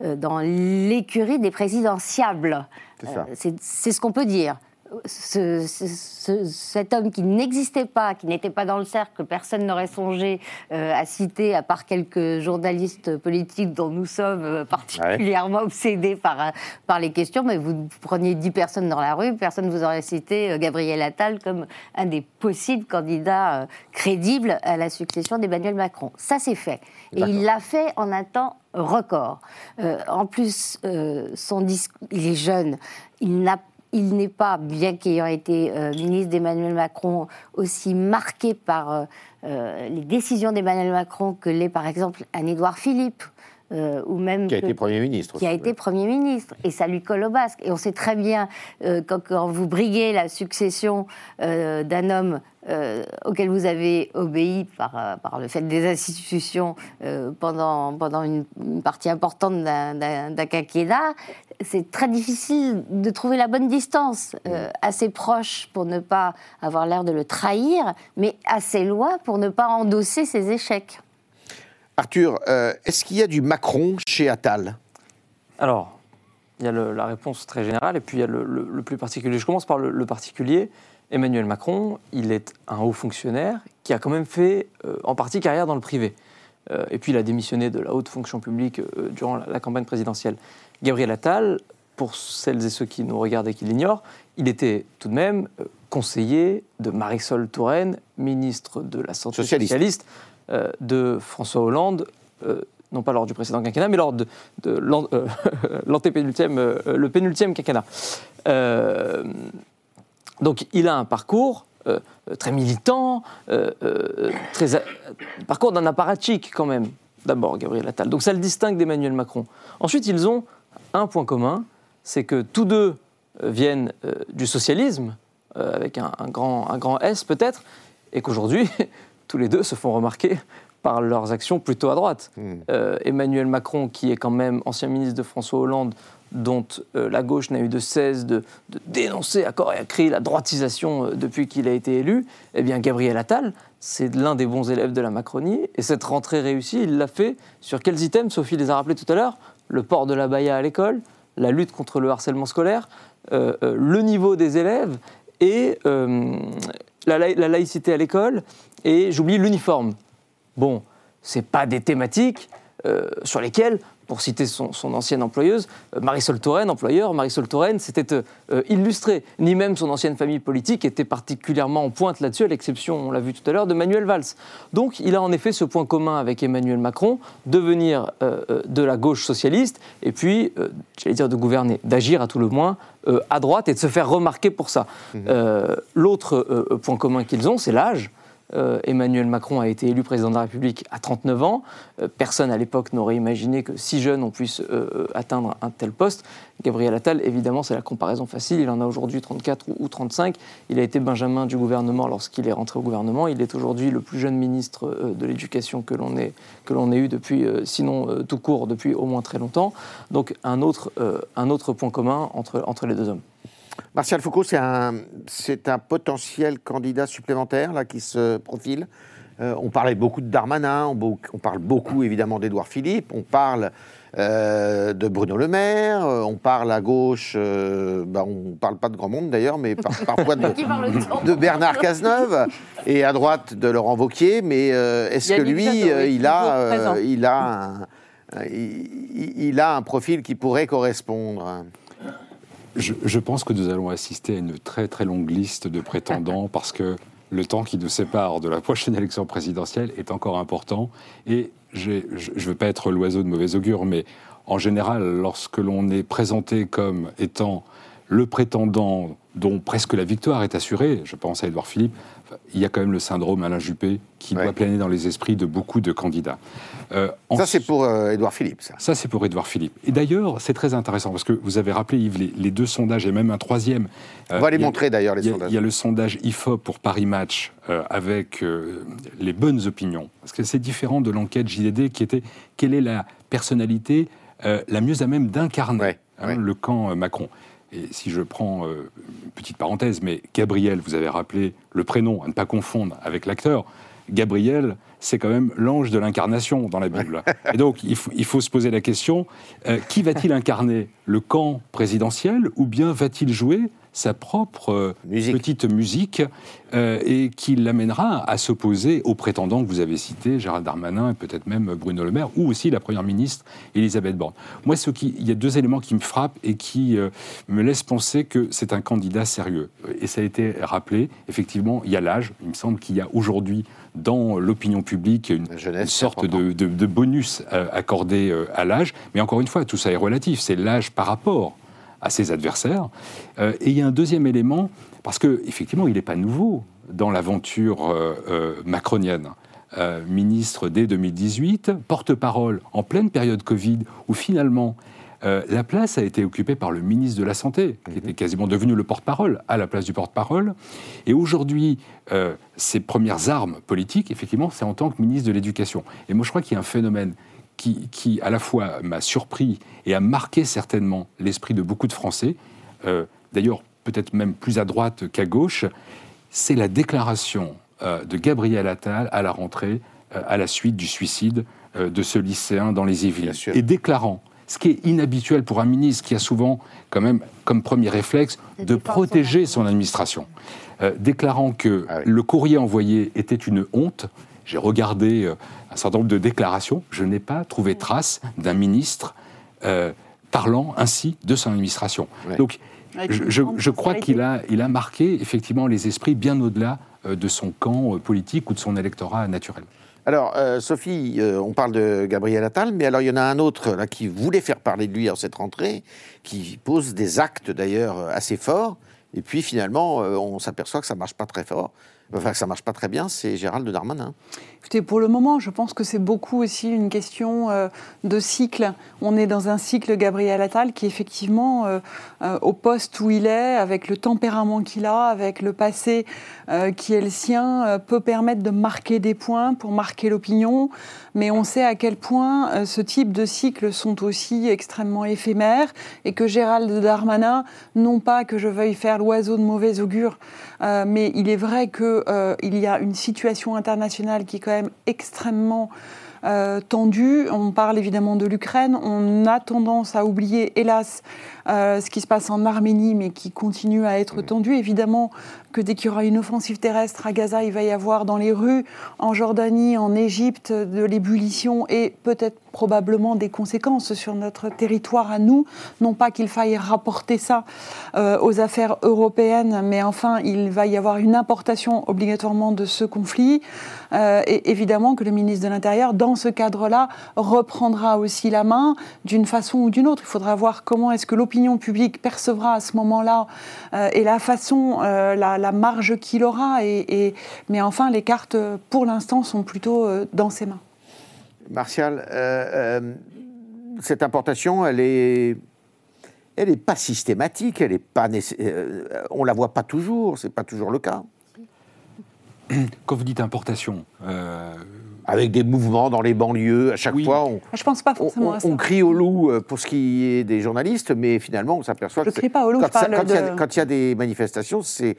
dans l'écurie des présidentiables. C'est ça. Euh, ce qu'on peut dire. Ce- ce- ce- cet homme qui n'existait pas, qui n'était pas dans le cercle, que personne n'aurait songé euh, à citer, à part quelques journalistes politiques dont nous sommes euh, particulièrement obsédés par, euh, par les questions, mais vous preniez 10 personnes dans la rue, personne ne vous aurait cité Gabriel Attal comme un des possibles candidats crédibles à la succession d'Emmanuel Macron. Ça, c'est fait. Et il l'a fait en un temps record. Euh, en plus, euh, son discours, il est jeune, il n'a il n'est pas, bien qu'ayant été euh, ministre d'Emmanuel Macron, aussi marqué par euh, euh, les décisions d'Emmanuel Macron que l'est par exemple un Édouard Philippe, euh, ou même Qui a que- été Premier ministre. qui a été. Premier ministre. Et ça lui colle au basque. Et on sait très bien, euh, quand, quand vous briguez la succession euh, d'un homme euh, auquel vous avez obéi par, par le fait des institutions pendant, pendant une, une partie importante d'un- quinquennat, c'est très difficile de trouver la bonne distance, assez proche pour ne pas avoir l'air de le trahir, mais assez loin pour ne pas endosser ses échecs. Arthur, euh, est-ce qu'il y a du Macron chez Attal Alors, il y a le- la réponse très générale et puis il y a le, le- le plus particulier. Je commence par le, particulier. Emmanuel Macron, il est un haut fonctionnaire qui a quand même fait euh, en partie carrière dans le privé. Euh, et puis il a démissionné de la haute fonction publique durant la, la campagne présidentielle. Gabriel Attal, pour celles et ceux qui nous regardent et qui l'ignorent, il était tout de même conseiller de Marisol Touraine, ministre de la Santé Socialiste. socialiste, de François Hollande, euh, non pas lors du précédent quinquennat, mais lors de, euh, l'antépénultième, euh, le pénultième quinquennat. Euh, donc il a un parcours euh, euh, très militant, euh, euh, parcours d'un apparatchik quand même. d'abord, Gabriel Attal. Donc ça le distingue d'Emmanuel Macron. Ensuite, ils ont un point commun, c'est que tous deux euh, viennent euh, du socialisme, euh, avec un grand S peut-être, et qu'aujourd'hui, tous les deux se font remarquer par leurs actions plutôt à droite. Hmm. Euh, Emmanuel Macron, qui est quand même ancien ministre de François Hollande, dont euh, la gauche n'a eu de cesse de, de dénoncer à corps et à cri la droitisation euh, depuis qu'il a été élu, eh bien Gabriel Attal, c'est l'un des bons élèves de la Macronie, et cette rentrée réussie, il l'a fait sur quels items Sophie les a rappelés tout à l'heure? Le port de la baya à l'école, la lutte contre le harcèlement scolaire, le niveau des élèves et la, laï- la laïcité à l'école, et j'oublie l'uniforme. Bon, c'est pas des thématiques euh, sur lesquelles, pour citer son, son ancienne employeuse, euh, Marisol Touraine, employeur, Marisol Touraine s'était euh, illustrée, ni même son ancienne famille politique était particulièrement en pointe là-dessus, à l'exception, on l'a vu tout à l'heure, de Manuel Valls. Donc il a en effet ce point commun avec Emmanuel Macron, de venir euh, euh, de la gauche socialiste, et puis, euh, j'allais dire de gouverner, d'agir à tout le moins à droite et de se faire remarquer pour ça. Euh, L'autre point commun qu'ils ont, c'est l'âge. Euh, Emmanuel Macron a été élu président de la République à 39 ans. Euh, personne à l'époque n'aurait imaginé que si jeune on puisse euh, atteindre un tel poste. Gabriel Attal, évidemment, c'est la comparaison facile. Il en a aujourd'hui 34 ou, ou 35. Il a été Benjamin du gouvernement lorsqu'il est rentré au gouvernement. Il est aujourd'hui le plus jeune ministre de l'Éducation que l'on ait, ait eu depuis, sinon tout court, depuis au moins très longtemps. Donc un autre, un autre point commun entre, entre les deux hommes. Martial Foucault, c'est un, c'est un potentiel candidat supplémentaire là, qui se profile. Euh, on parlait beaucoup de Darmanin, on, parle beaucoup évidemment d'Édouard Philippe, on parle euh, de Bruno Le Maire, euh, on parle à gauche, bah, on ne parle pas de grand monde d'ailleurs, mais par- parfois de, Bernard Cazeneuve et à droite de Laurent Wauquiez, mais est-ce que lui, il, a, toujours présent. il, a un, il, il a un profil qui pourrait correspondre? Je, pense que nous allons assister à une très très longue liste de prétendants parce que le temps qui nous sépare de la prochaine élection présidentielle est encore important. Et je ne veux pas être l'oiseau de mauvais augure, mais en général, lorsque l'on est présenté comme étant le prétendant dont presque la victoire est assurée, je pense à Édouard Philippe, il y a quand même le syndrome Alain Juppé qui Ouais. doit planer dans les esprits de beaucoup de candidats. Euh, Ça, c'est pour euh, Édouard Philippe, ça. ça, c'est pour Édouard Philippe. Et d'ailleurs, c'est très intéressant parce que vous avez rappelé, Yves, les, les deux sondages et même un troisième. On va les Euh, il y a- montrer d'ailleurs, les y, a, sondages. il y a le sondage IFOP pour Paris Match avec les bonnes opinions. Parce que c'est différent de l'enquête JDD qui était quelle est la personnalité la mieux à même d'incarner Ouais, hein, ouais. le camp Macron. Et si je prends euh, une petite parenthèse, mais Gabriel, vous avez rappelé le prénom, à ne pas confondre avec l'acteur. Gabriel, c'est quand même l'ange de l'incarnation dans la Bible. Et donc, il faut, il faut se poser la question, euh, qui va-t-il incarner? Le camp présidentiel ou bien va-t-il jouer sa propre euh, Musique. petite musique euh, et qui l'amènera à s'opposer aux prétendants que vous avez cités, Gérald Darmanin et peut-être même Bruno Le Maire, ou aussi la Première ministre Elisabeth Borne. Moi, ce qui, il y a deux éléments qui me frappent et qui euh, me laissent penser que c'est un candidat sérieux. Et ça a été rappelé, effectivement, il y a l'âge. Il me semble qu'il y a aujourd'hui dans l'opinion publique une, La jeunesse, une sorte de, de- de bonus accordé à l'âge. Mais encore une fois, tout ça est relatif. C'est l'âge par rapport à ses adversaires. Euh, et il y a un deuxième élément, parce qu'effectivement, il n'est pas nouveau dans l'aventure euh, euh, macronienne. Euh, ministre dès 2018, porte-parole en pleine période Covid, où finalement euh, la place a été occupée par le ministre de la Santé, qui était quasiment devenu le porte-parole à la place du porte-parole. Et aujourd'hui, euh, ses premières armes politiques, effectivement, c'est en tant que ministre de l'Éducation. Et moi, je crois qu'il y a un phénomène qui, qui, à la fois m'a surpris et a marqué certainement l'esprit de beaucoup de Français, euh, d'ailleurs peut-être même plus à droite qu'à gauche, c'est la déclaration euh, de Gabriel Attal à la rentrée, euh, à la suite du suicide euh, de ce lycéen dans les Yvelines. Et déclarant, ce qui est inhabituel pour un ministre qui a souvent, quand même, comme premier réflexe, De protéger son administration, Euh, déclarant que Ah oui. le courrier envoyé était une honte. J'ai regardé euh, un certain nombre de déclarations. Je n'ai pas trouvé trace d'un ministre euh, parlant ainsi de son administration. Ouais. Donc, je, crois qu'il a, il a marqué effectivement les esprits bien au-delà euh, de son camp politique ou de son électorat naturel. Alors, euh, Sophie, euh, on parle de Gabriel Attal, mais alors il y en a un autre là, qui voulait faire parler de lui en cette rentrée, qui pose des actes d'ailleurs assez forts, et puis finalement, euh, on s'aperçoit que ça marche pas très fort. Enfin que ça marche pas très bien, c'est Gérald Darmanin. Écoutez, pour le moment, je pense que c'est beaucoup aussi une question euh, de cycle. On est dans un cycle Gabriel Attal qui, effectivement, euh, euh, au poste où il est, avec le tempérament qu'il a, avec le passé qui est le sien, peut permettre de marquer des points pour marquer l'opinion. Mais on sait à quel point ce type de cycles sont aussi extrêmement éphémères et que Gérald Darmanin, non pas que je veuille faire l'oiseau de mauvais augure, mais il est vrai qu'il y a une situation internationale qui, quand même, extrêmement euh, tendue. On parle évidemment de l'Ukraine. On a tendance à oublier, hélas, euh, ce qui se passe en Arménie, mais qui continue à être tendu. Évidemment que dès qu'il y aura une offensive terrestre à Gaza, il va y avoir dans les rues, en Jordanie, en Égypte, de l'ébullition et peut-être probablement des conséquences sur notre territoire à nous. Non pas qu'il faille rapporter ça euh, aux affaires européennes, mais enfin, il va y avoir une importation obligatoirement de ce conflit. Euh, et évidemment que le ministre de l'Intérieur, dans ce cadre-là, reprendra aussi la main d'une façon ou d'une autre. Il faudra voir comment est-ce que l'opinion publique percevra à ce moment-là euh, et la façon, la, marge qu'il aura. Et, mais enfin, les cartes, pour l'instant, sont plutôt dans ses mains. Martial, euh, euh, cette importation, elle est, elle n'est pas systématique, elle est pas, euh, on la voit pas toujours, c'est pas toujours le cas. Quand vous dites importation, avec des mouvements dans les banlieues. À chaque fois, on, Je pense pas forcément on, à ça. on, crie au loup euh, pour ce qui est des journalistes, mais finalement, on s'aperçoit que. Je crie pas au loup, quand, je parle de... quand, il y a des manifestations, c'est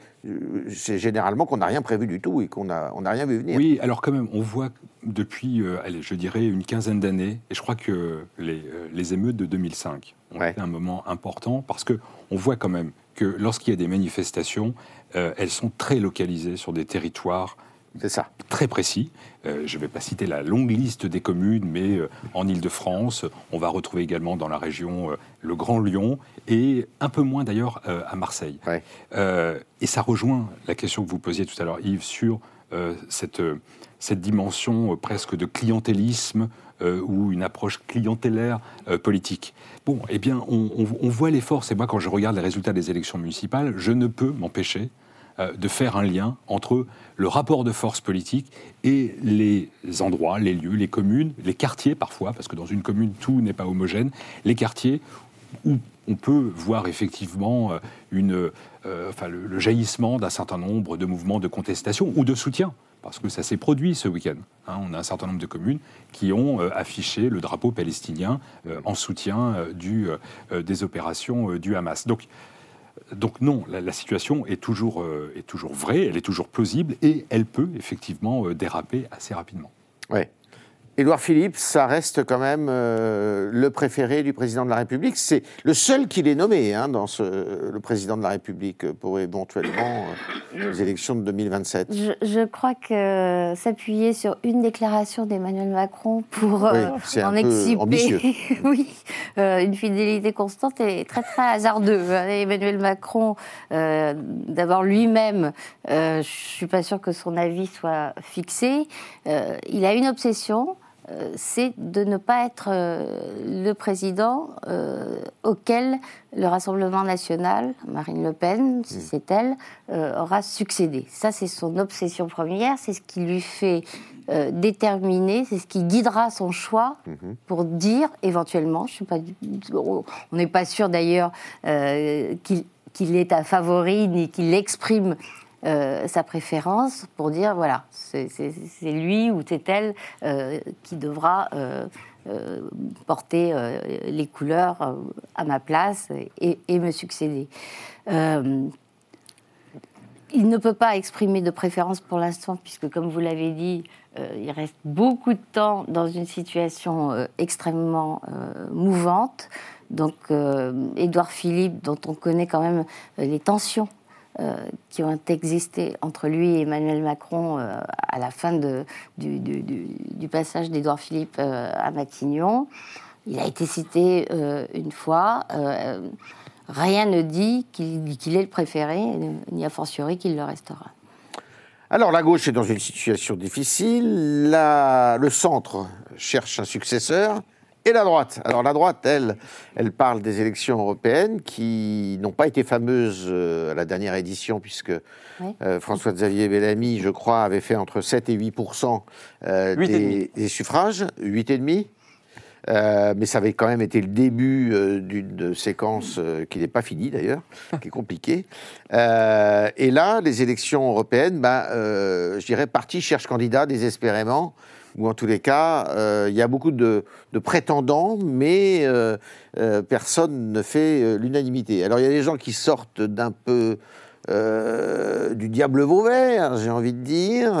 généralement qu'on n'a rien prévu du tout et qu'on n'a on a rien vu venir. Oui, alors quand même, on voit depuis, euh, allez, je dirais, une quinzaine d'années, et je crois que les, euh, les émeutes de 2005 ont été un moment important parce que on voit quand même que lorsqu'il y a des manifestations, elles sont très localisées sur des territoires c'est ça. Très précis. Euh, je ne vais pas citer la longue liste des communes, mais euh, en Ile-de-France, on va retrouver également dans la région euh, le Grand Lyon et un peu moins d'ailleurs à Marseille. et ça rejoint la question que vous posiez tout à l'heure, Yves, sur cette, cette dimension presque de clientélisme ou une approche clientélaire politique. Bon, eh bien, on, on voit les forces. Et moi, quand je regarde les résultats des élections municipales, je ne peux m'empêcher de faire un lien entre le rapport de force politique et les endroits, les lieux, les communes, les quartiers parfois, parce que dans une commune, tout n'est pas homogène, les quartiers où on peut voir effectivement euh, une, euh, enfin, le, jaillissement d'un certain nombre de mouvements de contestation ou de soutien parce que ça s'est produit ce week-end. Hein. on a un certain nombre de communes qui ont affiché le drapeau palestinien en soutien des opérations du Hamas. Donc donc non, la, situation est toujours, euh, est toujours vraie, elle est toujours plausible et elle peut effectivement euh, déraper assez rapidement. Édouard Philippe, ça reste quand même euh, le préféré du président de la République. C'est le seul qu'il ait nommé, hein, dans ce, le président de la République, pour éventuellement euh, les élections de 2027. Je, crois que s'appuyer sur une déclaration d'Emmanuel Macron pour euh, en exciper oui, une fidélité constante est très très hasardeux. Emmanuel Macron, d'abord lui-même, je suis pas sûre que son avis soit fixé. il a une obsession euh, c'est de ne pas être euh, le président euh, auquel le Rassemblement national, Marine Le Pen, si mmh. c'est elle, aura succédé. Ça, c'est son obsession première, c'est ce qui lui fait déterminer, c'est ce qui guidera son choix mmh. pour dire éventuellement, je suis pas, on n'est pas sûr d'ailleurs qu'il est un favori ni qu'il exprime euh, sa préférence pour dire voilà, c'est lui ou c'est elle euh, qui devra euh, porter les couleurs à ma place et, me succéder. il ne peut pas exprimer de préférence pour l'instant, puisque, comme vous l'avez dit, il reste beaucoup de temps dans une situation extrêmement mouvante. Donc, Édouard Philippe, dont on connaît quand même les tensions qui ont existé entre lui et Emmanuel Macron euh, à la fin du, passage d'Édouard Philippe euh, à Matignon. Il a été cité une fois. rien ne dit qu'il est le préféré, ni a fortiori qu'il le restera. Alors la gauche est dans une situation difficile, le centre cherche un successeur, et la droite. Alors la droite, elle, elle parle des élections européennes qui n'ont pas été fameuses euh, à la dernière édition, puisque Oui. euh, François-Xavier Bellamy, je crois, avait fait entre 7 et 8 euh, Huit et des, des suffrages, 8,5 euh, mais ça avait quand même été le début euh, d'une séquence euh, qui n'est pas finie d'ailleurs, qui est compliquée. Euh, et là, les élections européennes, ben, euh, je dirais, parti cherche candidat désespérément, ou en tous les cas, euh, il y a beaucoup de, de prétendants, mais euh, euh, personne ne fait l'unanimité. Alors il y a des gens qui sortent d'un peu du diable Vauvert, j'ai envie de dire.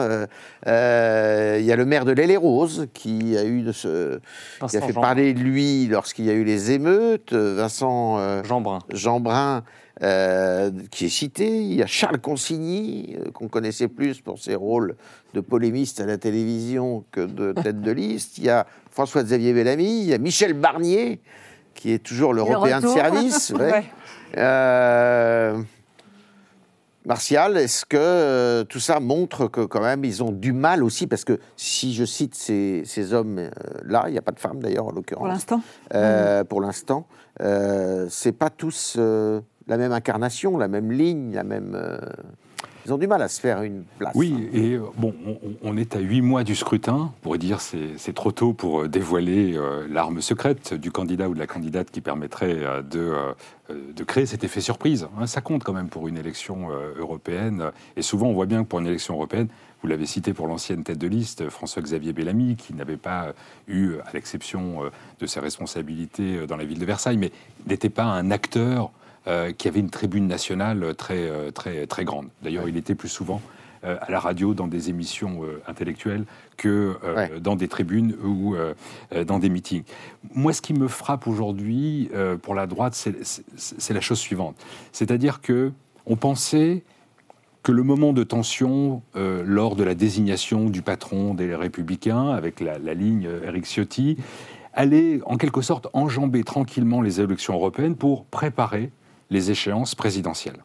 Il y a le maire de l'Aile-et-Rose qui a eu de ce, qui a fait parler de lui lorsqu'il y a eu les émeutes. Vincent Jean Brun. Jeanbrun, euh, qui est cité. Il y a Charles Consigny, euh, qu'on connaissait plus pour ses rôles de polémiste à la télévision que de tête de liste. Il y a François-Xavier Bellamy. Il y a Michel Barnier, qui est toujours l'Européen de service. ouais. Ouais. Euh, Martial, est-ce que euh, tout ça montre que quand même ils ont du mal aussi? Parce que si je cite ces, ces hommes-là, il n'y a pas de femmes d'ailleurs en l'occurrence. Pour l'instant. Euh, pour l'instant, c'est pas tous la même incarnation, la même ligne, la même. euh, Ils ont du mal à se faire une place. Oui, et euh, bon, on, on est à huit mois du scrutin. On pourrait dire c'est c'est trop tôt pour euh, dévoiler euh, l'arme secrète du candidat ou de la candidate qui permettrait euh, de, de créer cet effet surprise. hein. ça compte quand même pour une élection européenne. Et souvent, on voit bien que pour une élection européenne, vous l'avez cité pour l'ancienne tête de liste, François-Xavier Bellamy, qui n'avait pas eu, à l'exception de ses responsabilités dans la ville de Versailles, mais n'était pas un acteur euh, qui avait une tribune nationale très, euh, très, très grande. D'ailleurs, il était plus souvent euh, à la radio dans des émissions euh, intellectuelles que Ouais. dans des tribunes ou dans des meetings. Moi, ce qui me frappe aujourd'hui pour la droite, c'est- la chose suivante. C'est-à-dire que on pensait que le moment de tension euh, lors de la désignation du patron des Républicains, avec la, la ligne Eric Ciotti, allait en quelque sorte enjamber tranquillement les élections européennes pour préparer les échéances présidentielles.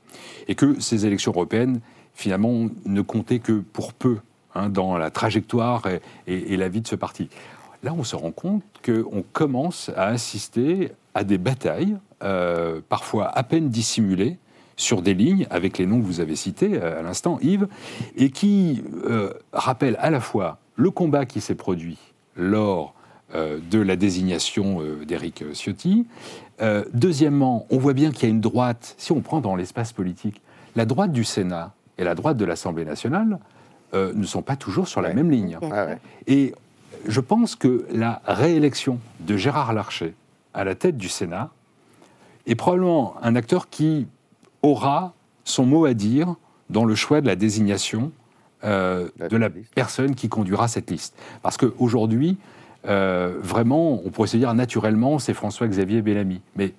Et que ces élections européennes, finalement, ne comptaient que pour peu hein, dans la trajectoire et, la vie de ce parti. Là, on se rend compte qu'on commence à assister à des batailles, euh, parfois à peine dissimulées, sur des lignes, avec les noms que vous avez cités euh, à l'instant, Yves, et qui euh, rappellent à la fois le combat qui s'est produit lors de la désignation d'Éric Ciotti. Euh, deuxièmement, on voit bien qu'il y a une droite, si on prend dans l'espace politique, la droite du Sénat et la droite de l'Assemblée nationale euh, ne sont pas toujours sur la Ouais. même ligne. Ah ouais. Et je pense que la réélection de Gérard Larcher à la tête du Sénat est probablement un acteur qui aura son mot à dire dans le choix de la désignation euh, de la personne qui conduira cette liste. Parce qu'aujourd'hui, euh, vraiment, on pourrait se dire naturellement, c'est François-Xavier Bellamy. Mais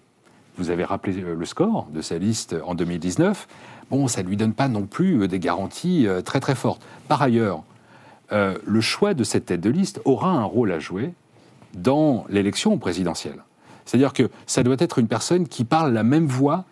vous avez rappelé euh, le score de sa liste en 2019. Bon, ça ne lui donne pas non plus euh, des garanties très très fortes. Par ailleurs, le choix de cette tête de liste aura un rôle à jouer dans l'élection présidentielle. C'est-à-dire que ça doit être une personne qui parle la même voix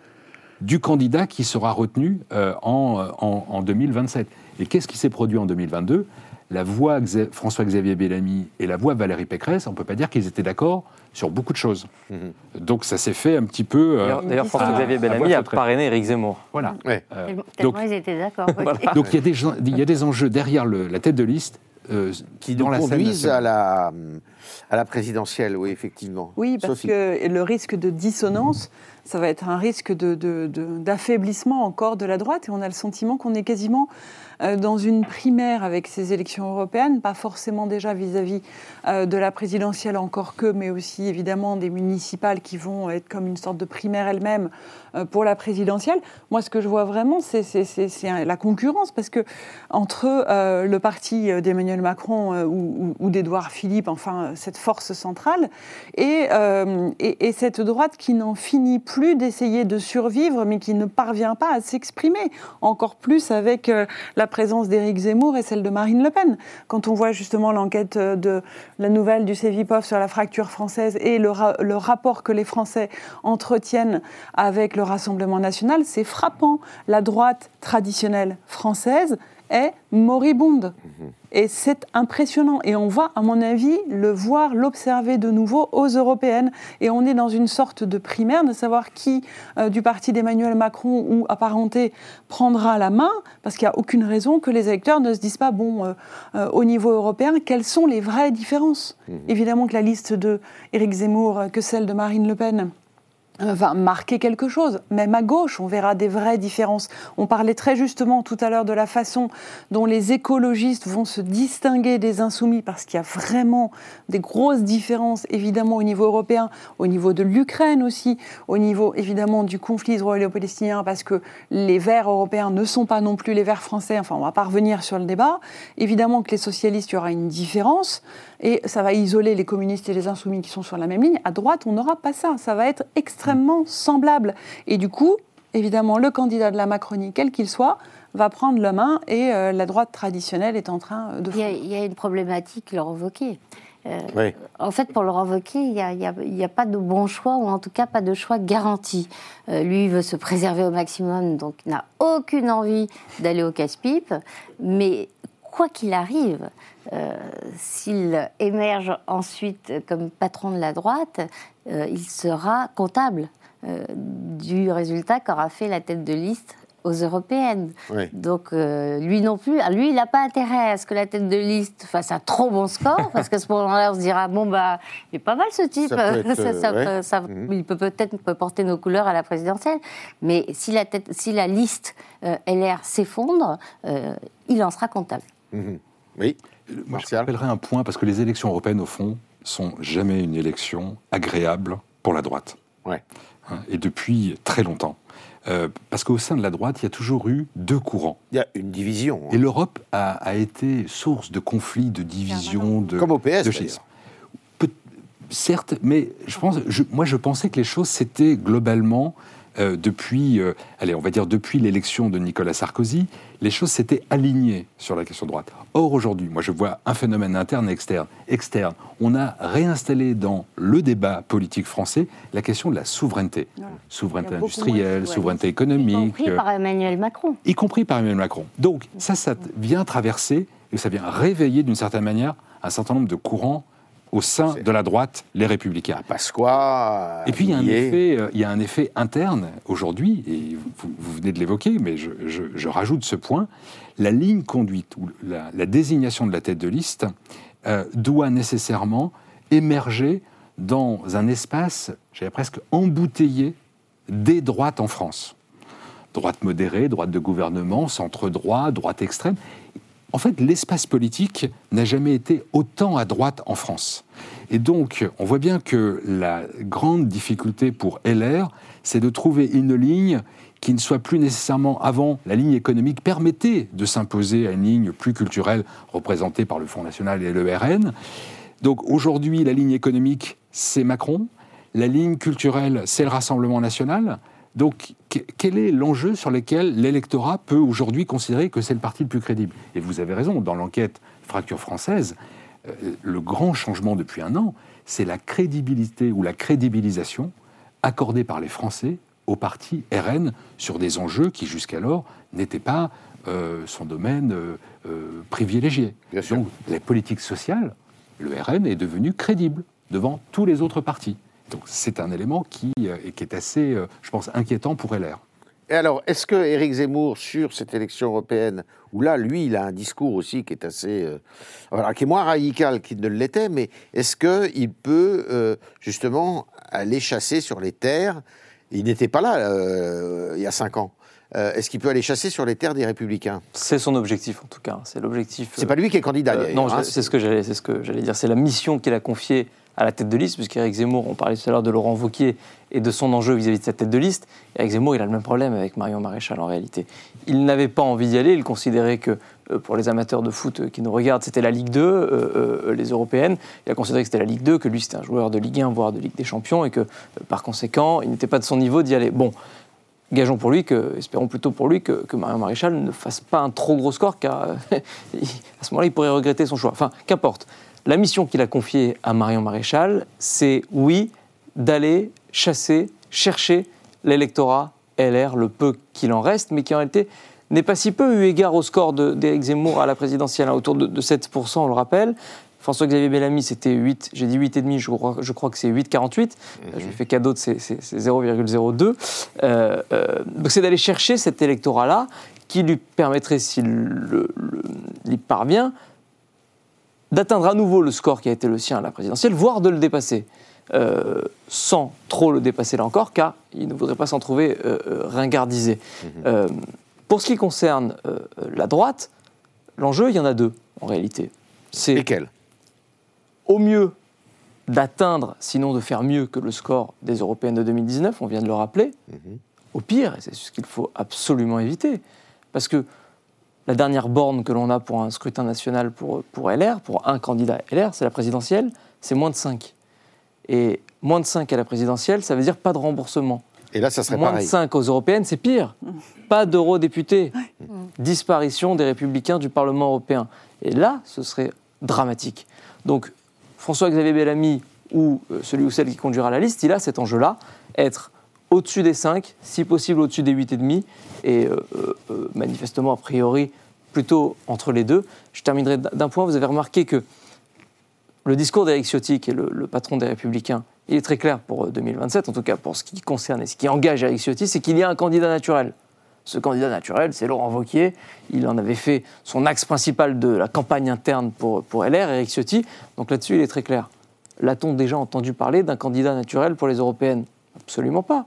du candidat qui sera retenu en, en- en 2027. Et qu'est-ce qui s'est produit en 2022 La voix Xa- François-Xavier Bellamy et la voix Valérie Pécresse, on ne peut pas dire qu'ils étaient d'accord sur beaucoup de choses. Mhm. Donc ça s'est fait un petit peu... euh, D'ailleurs, François-Xavier Bellamy a parrainé Éric Zemmour. Voilà. Ouais. Euh, donc, ils étaient d'accord. Voilà. donc il y, a des, gens- il y a des enjeux derrière le- la tête de liste euh, Qui dans nous la scène conduisent à la, à la présidentielle, oui, effectivement. Oui, parce Sophie. que le risque de dissonance, ça va être un risque de- de- de- d'affaiblissement encore de la droite. Et on a le sentiment qu'on est quasiment dans une primaire avec ces élections européennes, pas forcément déjà vis-à-vis euh, de la présidentielle encore que, mais aussi évidemment des municipales qui vont être comme une sorte de primaire elle-même euh, pour la présidentielle. Moi, ce que je vois vraiment, c'est la concurrence, parce que entre euh, le parti euh, d'Emmanuel Macron euh, ou, ou- ou d'Édouard Philippe, enfin euh, cette force centrale, et, euh, et, et cette droite qui n'en finit plus d'essayer de survivre, mais qui ne parvient pas à s'exprimer, encore plus avec euh, la présence d'Éric Zemmour et celle de Marine Le Pen. Quand on voit justement l'enquête euh, de la nouvelle du Cevipof sur la fracture française et le, ra- le rapport que les Français entretiennent avec le Rassemblement national, c'est frappant. La droite traditionnelle française est moribonde. Et c'est impressionnant. Et on va, à mon avis, le voir, l'observer de nouveau aux européennes. Et on est dans une sorte de primaire de savoir qui euh, du parti d'Emmanuel Macron ou apparenté prendra la main, parce qu'il n'y a aucune raison que les électeurs ne se disent pas, bon, euh, euh, au niveau européen, quelles sont les vraies différences? Mmh. Évidemment que la liste de Éric Zemmour, que celle de Marine Le Pen, va marquer quelque chose. Même à gauche, on verra des vraies différences. On parlait très justement tout à l'heure de la façon dont les écologistes vont se distinguer des insoumis, parce qu'il y a vraiment des grosses différences, évidemment, au niveau européen, au niveau de l'Ukraine aussi, au niveau, évidemment, du conflit israélo-palestinien, parce que les Verts européens ne sont pas non plus les Verts français. Enfin, on va pas revenir sur le débat. Évidemment que les socialistes, il y aura une différence, et ça va isoler les communistes et les insoumis qui sont sur la même ligne. À droite, on n'aura pas ça. Ça va être extrêmement semblable. Et du coup, évidemment, le candidat de la Macronie, quel qu'il soit, va prendre la main et euh, la droite traditionnelle est en train de... Il y a, il y a une problématique, Laurent Wauquiez. Euh, Oui. En fait, pour Laurent Wauquiez, il n'y a pas de bon choix, ou en tout cas pas de choix garanti. Euh, lui, il veut se préserver au maximum, donc il n'a aucune envie d'aller au casse-pipe. Mais quoi qu'il arrive, euh, s'il émerge ensuite comme patron de la droite, euh, il sera comptable euh, du résultat qu'aura fait la tête de liste aux européennes. Oui. Donc lui non plus, ah, lui il n'a pas intérêt à ce que la tête de liste fasse un trop bon score, parce qu'à ce moment-là on se dira bon bah il est pas mal ce type, Ça peut être, Ça- ça peut- ouais. ça- il peut peut-être peut porter nos couleurs à la présidentielle, mais si la, tête, si la liste LR s'effondre, il en sera comptable. Mhm. Oui. Moi, je rappellerai un point, parce que les élections européennes, au fond, sont jamais une élection agréable pour la droite. Ouais. Hein, Et depuis très longtemps. Euh, parce qu'au sein de la droite, il y a toujours eu deux courants. Il y a une division. hein. Et l'Europe a, a été source de conflits, de divisions, de Comme au PS, de Certes, mais je pense, je- moi je pensais que les choses s'étaient globalement euh, depuis, euh, allez, on va dire depuis l'élection de Nicolas Sarkozy, les choses s'étaient alignées sur la question de droite. Or aujourd'hui, moi je vois un phénomène interne et externe. Externe, on a réinstallé dans le débat politique français la question de la souveraineté, Voilà. souveraineté y industrielle, souveraineté Y économique. compris euh, par Emmanuel Macron. y compris par Emmanuel Macron. Donc ça, ça vient traverser et ça vient réveiller d'une certaine manière un certain nombre de courants au sein de la droite, les républicains. Pasqua. Et puis il y a un Millet. effet, euh, il y a un effet interne aujourd'hui, et vous, vous venez de l'évoquer, mais je, je- je rajoute ce point la ligne conduite ou la, la désignation de la tête de liste euh, doit nécessairement émerger dans un espace, j'allais presque embouteillé des droites en France. Droite modérée, droite de gouvernement, centre-droit, droite extrême. En fait, l'espace politique n'a jamais été autant à droite en France. Et donc, on voit bien que la grande difficulté pour LR, c'est de trouver une ligne qui ne soit plus nécessairement avant la ligne économique permettait de s'imposer à une ligne plus culturelle représentée par le Front National et le RN. Donc aujourd'hui, la ligne économique, c'est Macron. La ligne culturelle, c'est le Rassemblement national. Donc, que- quel est l'enjeu sur lequel l'électorat peut aujourd'hui considérer que c'est le parti le plus crédible? Et vous avez raison, dans l'enquête Fracture française, euh, le grand changement depuis un an, c'est la crédibilité ou la crédibilisation accordée par les Français au parti RN sur des enjeux qui jusqu'alors n'étaient pas euh, son domaine euh, privilégié. Bien sûr. Donc, les politiques sociales, le RN est devenu crédible devant tous les autres partis. Donc c'est un élément qui, euh, qui est assez, euh, je pense, inquiétant pour LR. Et alors, est-ce que Éric Zemmour, sur cette élection européenne, où là, lui, il a un discours aussi qui est assez. euh, voilà, qui est moins radical qu'il ne l'était, mais est-ce qu'il peut, euh, justement, aller chasser sur les terres? Il n'était pas là euh, il y a cinq ans. Euh, est-ce qu'il peut aller chasser sur les terres des Républicains? C'est son objectif en tout cas. C'est l'objectif. C'est pas lui qui est candidat, Euh, d'ailleurs, non, hein, je- c'est ce que j'allais, c'est ce que j'allais dire. C'est la mission qu'il a confiée à la tête de liste, puisqu'Éric Zemmour, on parlait tout à l'heure de Laurent Wauquiez et de son enjeu vis-à-vis de sa tête de liste. Éric Zemmour, il a le même problème avec Marion Maréchal en réalité. Il n'avait pas envie d'y aller. Il considérait que euh, pour les amateurs de foot euh, qui nous regardent, c'était la Ligue 2, euh, les européennes. Il a considéré que c'était la Ligue 2, que lui c'était un joueur de Ligue 1, voire de Ligue des Champions, et que par conséquent, il n'était pas de son niveau d'y aller. Bon. Gageons pour lui que, espérons plutôt pour lui que, que Marion Maréchal ne fasse pas un trop gros score, car à ce moment-là, il pourrait regretter son choix. Enfin, qu'importe. La mission qu'il a confiée à Marion Maréchal, c'est oui, d'aller chasser, chercher l'électorat LR, le peu qu'il en reste, mais qui en réalité n'est pas si peu eu égard au score d'Éric Zemmour à la présidentielle, hein, autour de, de 7%, on le rappelle. François-Xavier Bellamy, c'était 8, j'ai dit 8,5, je crois, je crois que c'est 8,48. Je lui fais cadeau de ces, ces- ces 0,02. Euh, euh, donc c'est d'aller chercher cet électorat-là qui lui permettrait, s'il y parvient, d'atteindre à nouveau le score qui a été le sien à la présidentielle, voire de le dépasser. Euh, sans trop le dépasser là encore, car il ne voudrait pas s'en trouver euh, euh, ringardisé. Euh, pour ce qui concerne la droite, l'enjeu, il y en a deux, en réalité. C'est Lesquels? au mieux d'atteindre, sinon de faire mieux que le score des européennes de 2019, on vient de le rappeler. Au pire, et c'est ce qu'il faut absolument éviter, parce que la dernière borne que l'on a pour un scrutin national pour, pour LR, pour un candidat LR, c'est la présidentielle, c'est moins de 5. Et moins de 5 à la présidentielle, ça veut dire pas de remboursement. Et là, ça serait Moins pareil. de 5 aux européennes, c'est pire. Pas d'eurodéputés. Disparition des républicains du Parlement européen. Et là, ce serait dramatique. Donc, François-Xavier Bellamy ou euh, celui ou celle qui conduira la liste, il a cet enjeu-là, être au-dessus des 5, si possible au-dessus des 8,5, et euh, euh, euh, manifestement, a priori, plutôt entre les deux. Je terminerai d'un point, vous avez remarqué que le discours d'Éric Ciotti, qui est le, patron des Républicains, il est très clair pour euh, 2027, en tout cas pour ce qui concerne et ce qui engage Éric Ciotti, c'est qu'il y a un candidat naturel. Ce candidat naturel, c'est Laurent Wauquiez. Il en avait fait son axe principal de la campagne interne pour, pour LR, Éric Ciotti. Donc là-dessus, il est très clair. L'a-t-on déjà entendu parler d'un candidat naturel pour les européennes? Absolument pas.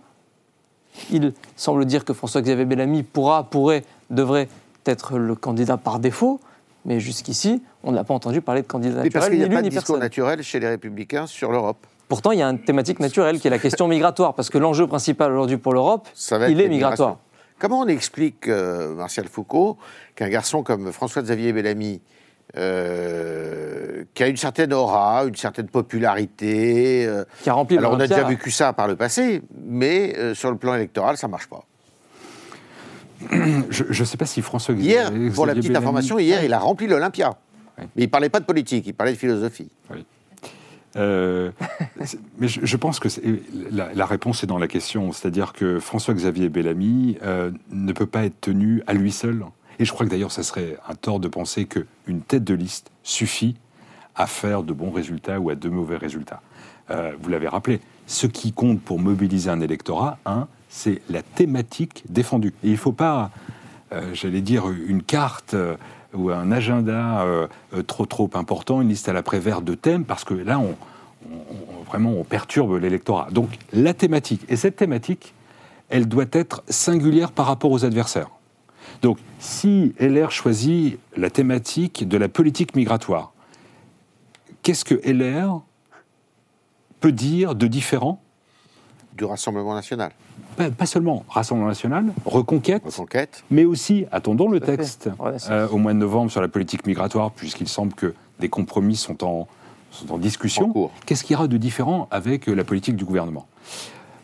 Il semble dire que François-Xavier Bellamy pourra, pourrait, devrait être le candidat par défaut, mais jusqu'ici, on n'a pas entendu parler de candidat Mais parce naturel, qu'il n'y a pas de discours personne. naturel chez les Républicains sur l'Europe. Pourtant, il y a une thématique naturelle qui est la question migratoire, parce que l'enjeu principal aujourd'hui pour l'Europe, il est migratoire. Comment on explique, euh, Martial Foucault, qu'un garçon comme François-Xavier Bellamy, euh, qui a une certaine aura, une certaine popularité, euh, qui a rempli alors on a déjà vécu ça par le passé, mais euh, sur le plan électoral, ça marche pas. Je ne sais pas si François Hier, Xavier pour la petite Bellamy- information, hier, il a rempli l'Olympia. Mais il parlait pas de politique, il parlait de philosophie. Euh, c'est- mais je, je pense que la, la réponse est dans la question, c'est-à-dire que François-Xavier Bellamy euh, ne peut pas être tenu à lui seul. Et je crois que d'ailleurs, ça serait un tort de penser qu'une tête de liste suffit à faire de bons résultats ou à de mauvais résultats. Euh, vous l'avez rappelé, ce qui compte pour mobiliser un électorat, un, c'est la thématique défendue. Et il ne faut pas, euh, j'allais dire, une carte euh, ou un agenda trop trop important, une liste à l'après-vert de thèmes, parce que là, on- vraiment, on perturbe l'électorat. Donc, la thématique, et cette thématique, elle doit être singulière par rapport aux adversaires. Donc, si LR choisit la thématique de la politique migratoire, qu'est-ce que LR peut dire de différent Du Rassemblement national. pas, pas seulement Rassemblement national, Reconquête, Reconquête. mais aussi, attendons le texte euh, au mois de novembre sur la politique migratoire, puisqu'il semble que des compromis sont en, sont en discussion. Qu'est-ce qu'il y aura de différent avec euh, la politique du gouvernement?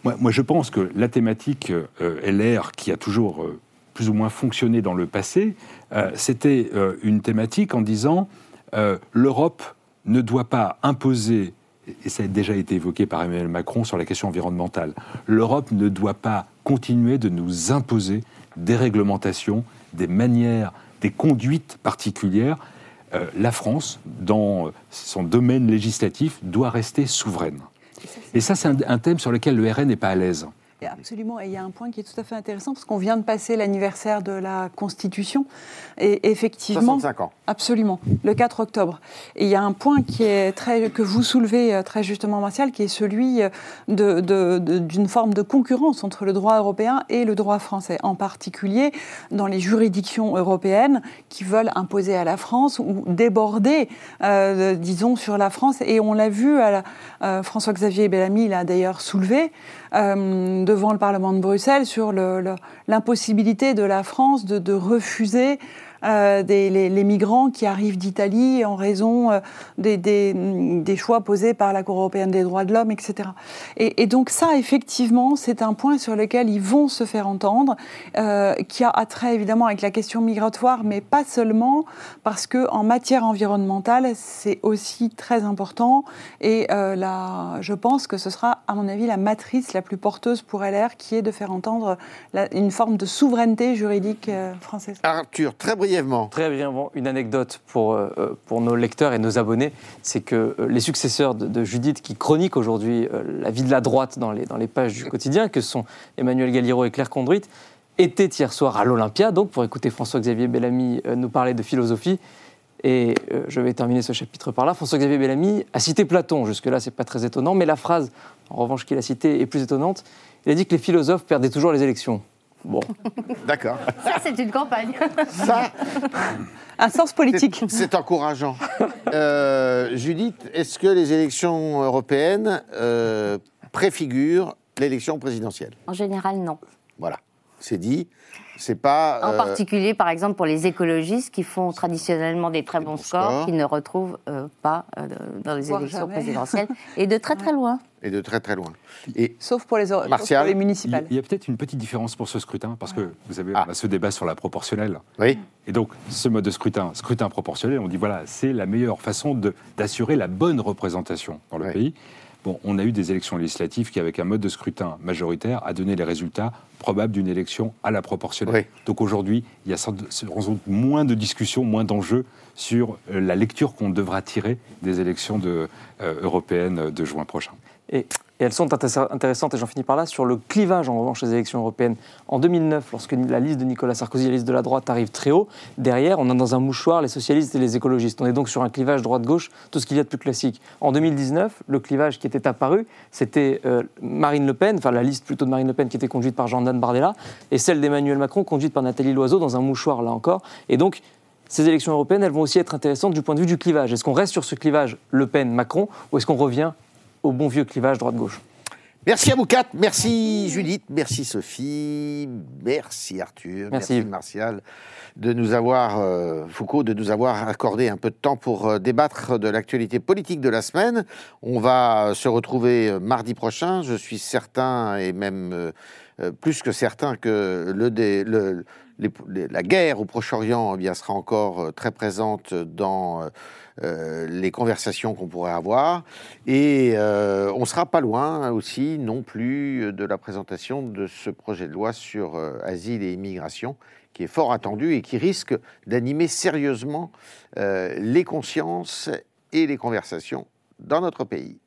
Moi, moi, je pense que la thématique euh, LR, qui a toujours euh, plus ou moins fonctionné dans le passé, euh, c'était euh, une thématique en disant euh, l'Europe ne doit pas imposer, et ça a déjà été évoqué par Emmanuel Macron sur la question environnementale, l'Europe ne doit pas continuer de nous imposer des réglementations, des manières, des conduites particulières. La France, dans son domaine législatif, doit rester souveraine. Et ça, c'est un, un thème sur lequel le RN n'est pas à l'aise. Absolument, et il y a un point qui est tout à fait intéressant, parce qu'on vient de passer l'anniversaire de la Constitution, et effectivement... 65 ans. Absolument, le 4 octobre. Et il y a un point qui est très, que vous soulevez euh, très justement, Martial, qui est celui euh, de- de- de- d'une forme de concurrence entre le droit européen et le droit français, en particulier dans les juridictions européennes qui veulent imposer à la France ou déborder, euh, disons, sur la France. Et on l'a vu, à la- euh, François-Xavier Bellamy l'a d'ailleurs soulevé euh, devant le Parlement de Bruxelles sur l'impossibilité de la France de refuser euh, des, les, migrants qui arrivent d'Italie en raison euh, des, choix posés par la Cour européenne des droits de l'homme, etc. Et, donc ça, effectivement, c'est un point sur lequel ils vont se faire entendre, euh, qui a attrait évidemment avec la question migratoire, mais pas seulement, parce que en matière environnementale, c'est aussi très important. Et là, je pense que ce sera, à mon avis, la matrice la plus porteuse pour LR, qui est de faire entendre une forme de souveraineté juridique française. Arthur, très brièvement. Très bon, une anecdote pour, euh, euh, pour nos lecteurs et nos abonnés, c'est que euh, les successeurs de, Judith qui chroniquent aujourd'hui la vie de la droite dans les, dans les pages du quotidien, que sont Emmanuel Galliero et Claire Conduite, étaient hier soir à l'Olympia, donc pour écouter François-Xavier Bellamy nous parler de philosophie. Et je vais terminer ce chapitre par là. François-Xavier Bellamy a cité Platon, jusque-là c'est pas très étonnant, mais la phrase, en revanche, qu'il a citée est plus étonnante. Il a dit que les philosophes perdaient toujours les élections. Bon, D'accord. Ça, c'est une campagne. Ça, Un sens politique. c'est- c'est encourageant. Euh, Judith, est-ce que les élections européennes euh, préfigurent l'élection présidentielle? En général, non. Voilà, c'est dit. C'est pas. En euh, particulier, par exemple, pour les écologistes qui font traditionnellement des très bons bons scores, scores. qu'ils ne retrouvent euh, pas euh, dans les élections jamais. présidentielles, et de très très loin. Et de très très loin. Et Sauf pour les, sauf pour Martial, les municipales. il y a peut-être une petite différence pour ce scrutin, parce que vous savez, Ah. on a ce débat sur la proportionnelle. oui, Et donc, ce mode de scrutin, scrutin proportionnel, on dit voilà, c'est la meilleure façon de- d'assurer la bonne représentation dans le Ouais. pays. Bon, on a eu des élections législatives qui, avec un mode de scrutin majoritaire, a donné les résultats probables d'une élection à la proportionnelle. Oui. Donc aujourd'hui, il y a sans doute- moins de discussions, moins d'enjeux sur euh, la lecture qu'on devra tirer des élections de, euh, européennes de juin prochain. Et, elles sont intér- intéressantes, et j'en finis par là, sur le clivage en revanche des élections européennes. En 2009, lorsque la liste de Nicolas Sarkozy, la liste de la droite, arrive très haut, derrière, on a dans un mouchoir les socialistes et les écologistes. On est donc sur un clivage droite-gauche, tout ce qu'il y a de plus classique. En 2019, le clivage qui était apparu, c'était euh, Marine Le Pen, enfin la liste plutôt de Marine Le Pen qui était conduite par Jean-Dan Bardella, et celle d'Emmanuel Macron conduite par Nathalie Loiseau dans un mouchoir, là encore. Et donc, ces élections européennes, elles vont aussi être intéressantes du point de vue du clivage. Est-ce qu'on reste sur ce clivage Le Pen-Macron, ou est-ce qu'on revient au bon vieux clivage droite-gauche. Merci à vous quatre, merci Judith, merci Sophie, merci Arthur, Merci. merci, Martial de nous avoir, euh, Foucault, de nous avoir accordé un peu de temps pour euh, débattre de l'actualité politique de la semaine. On va se retrouver euh, mardi prochain, je suis certain et même euh, euh, plus que certain que le, dé- le- les- les- la guerre au Proche-Orient eh bien, sera encore euh, très présente dans euh, les conversations qu'on pourrait avoir. Et euh, on ne sera pas loin aussi non plus de la présentation de ce projet de loi sur euh, asile et immigration qui est fort attendu et qui risque d'animer sérieusement euh, les consciences et les conversations dans notre pays.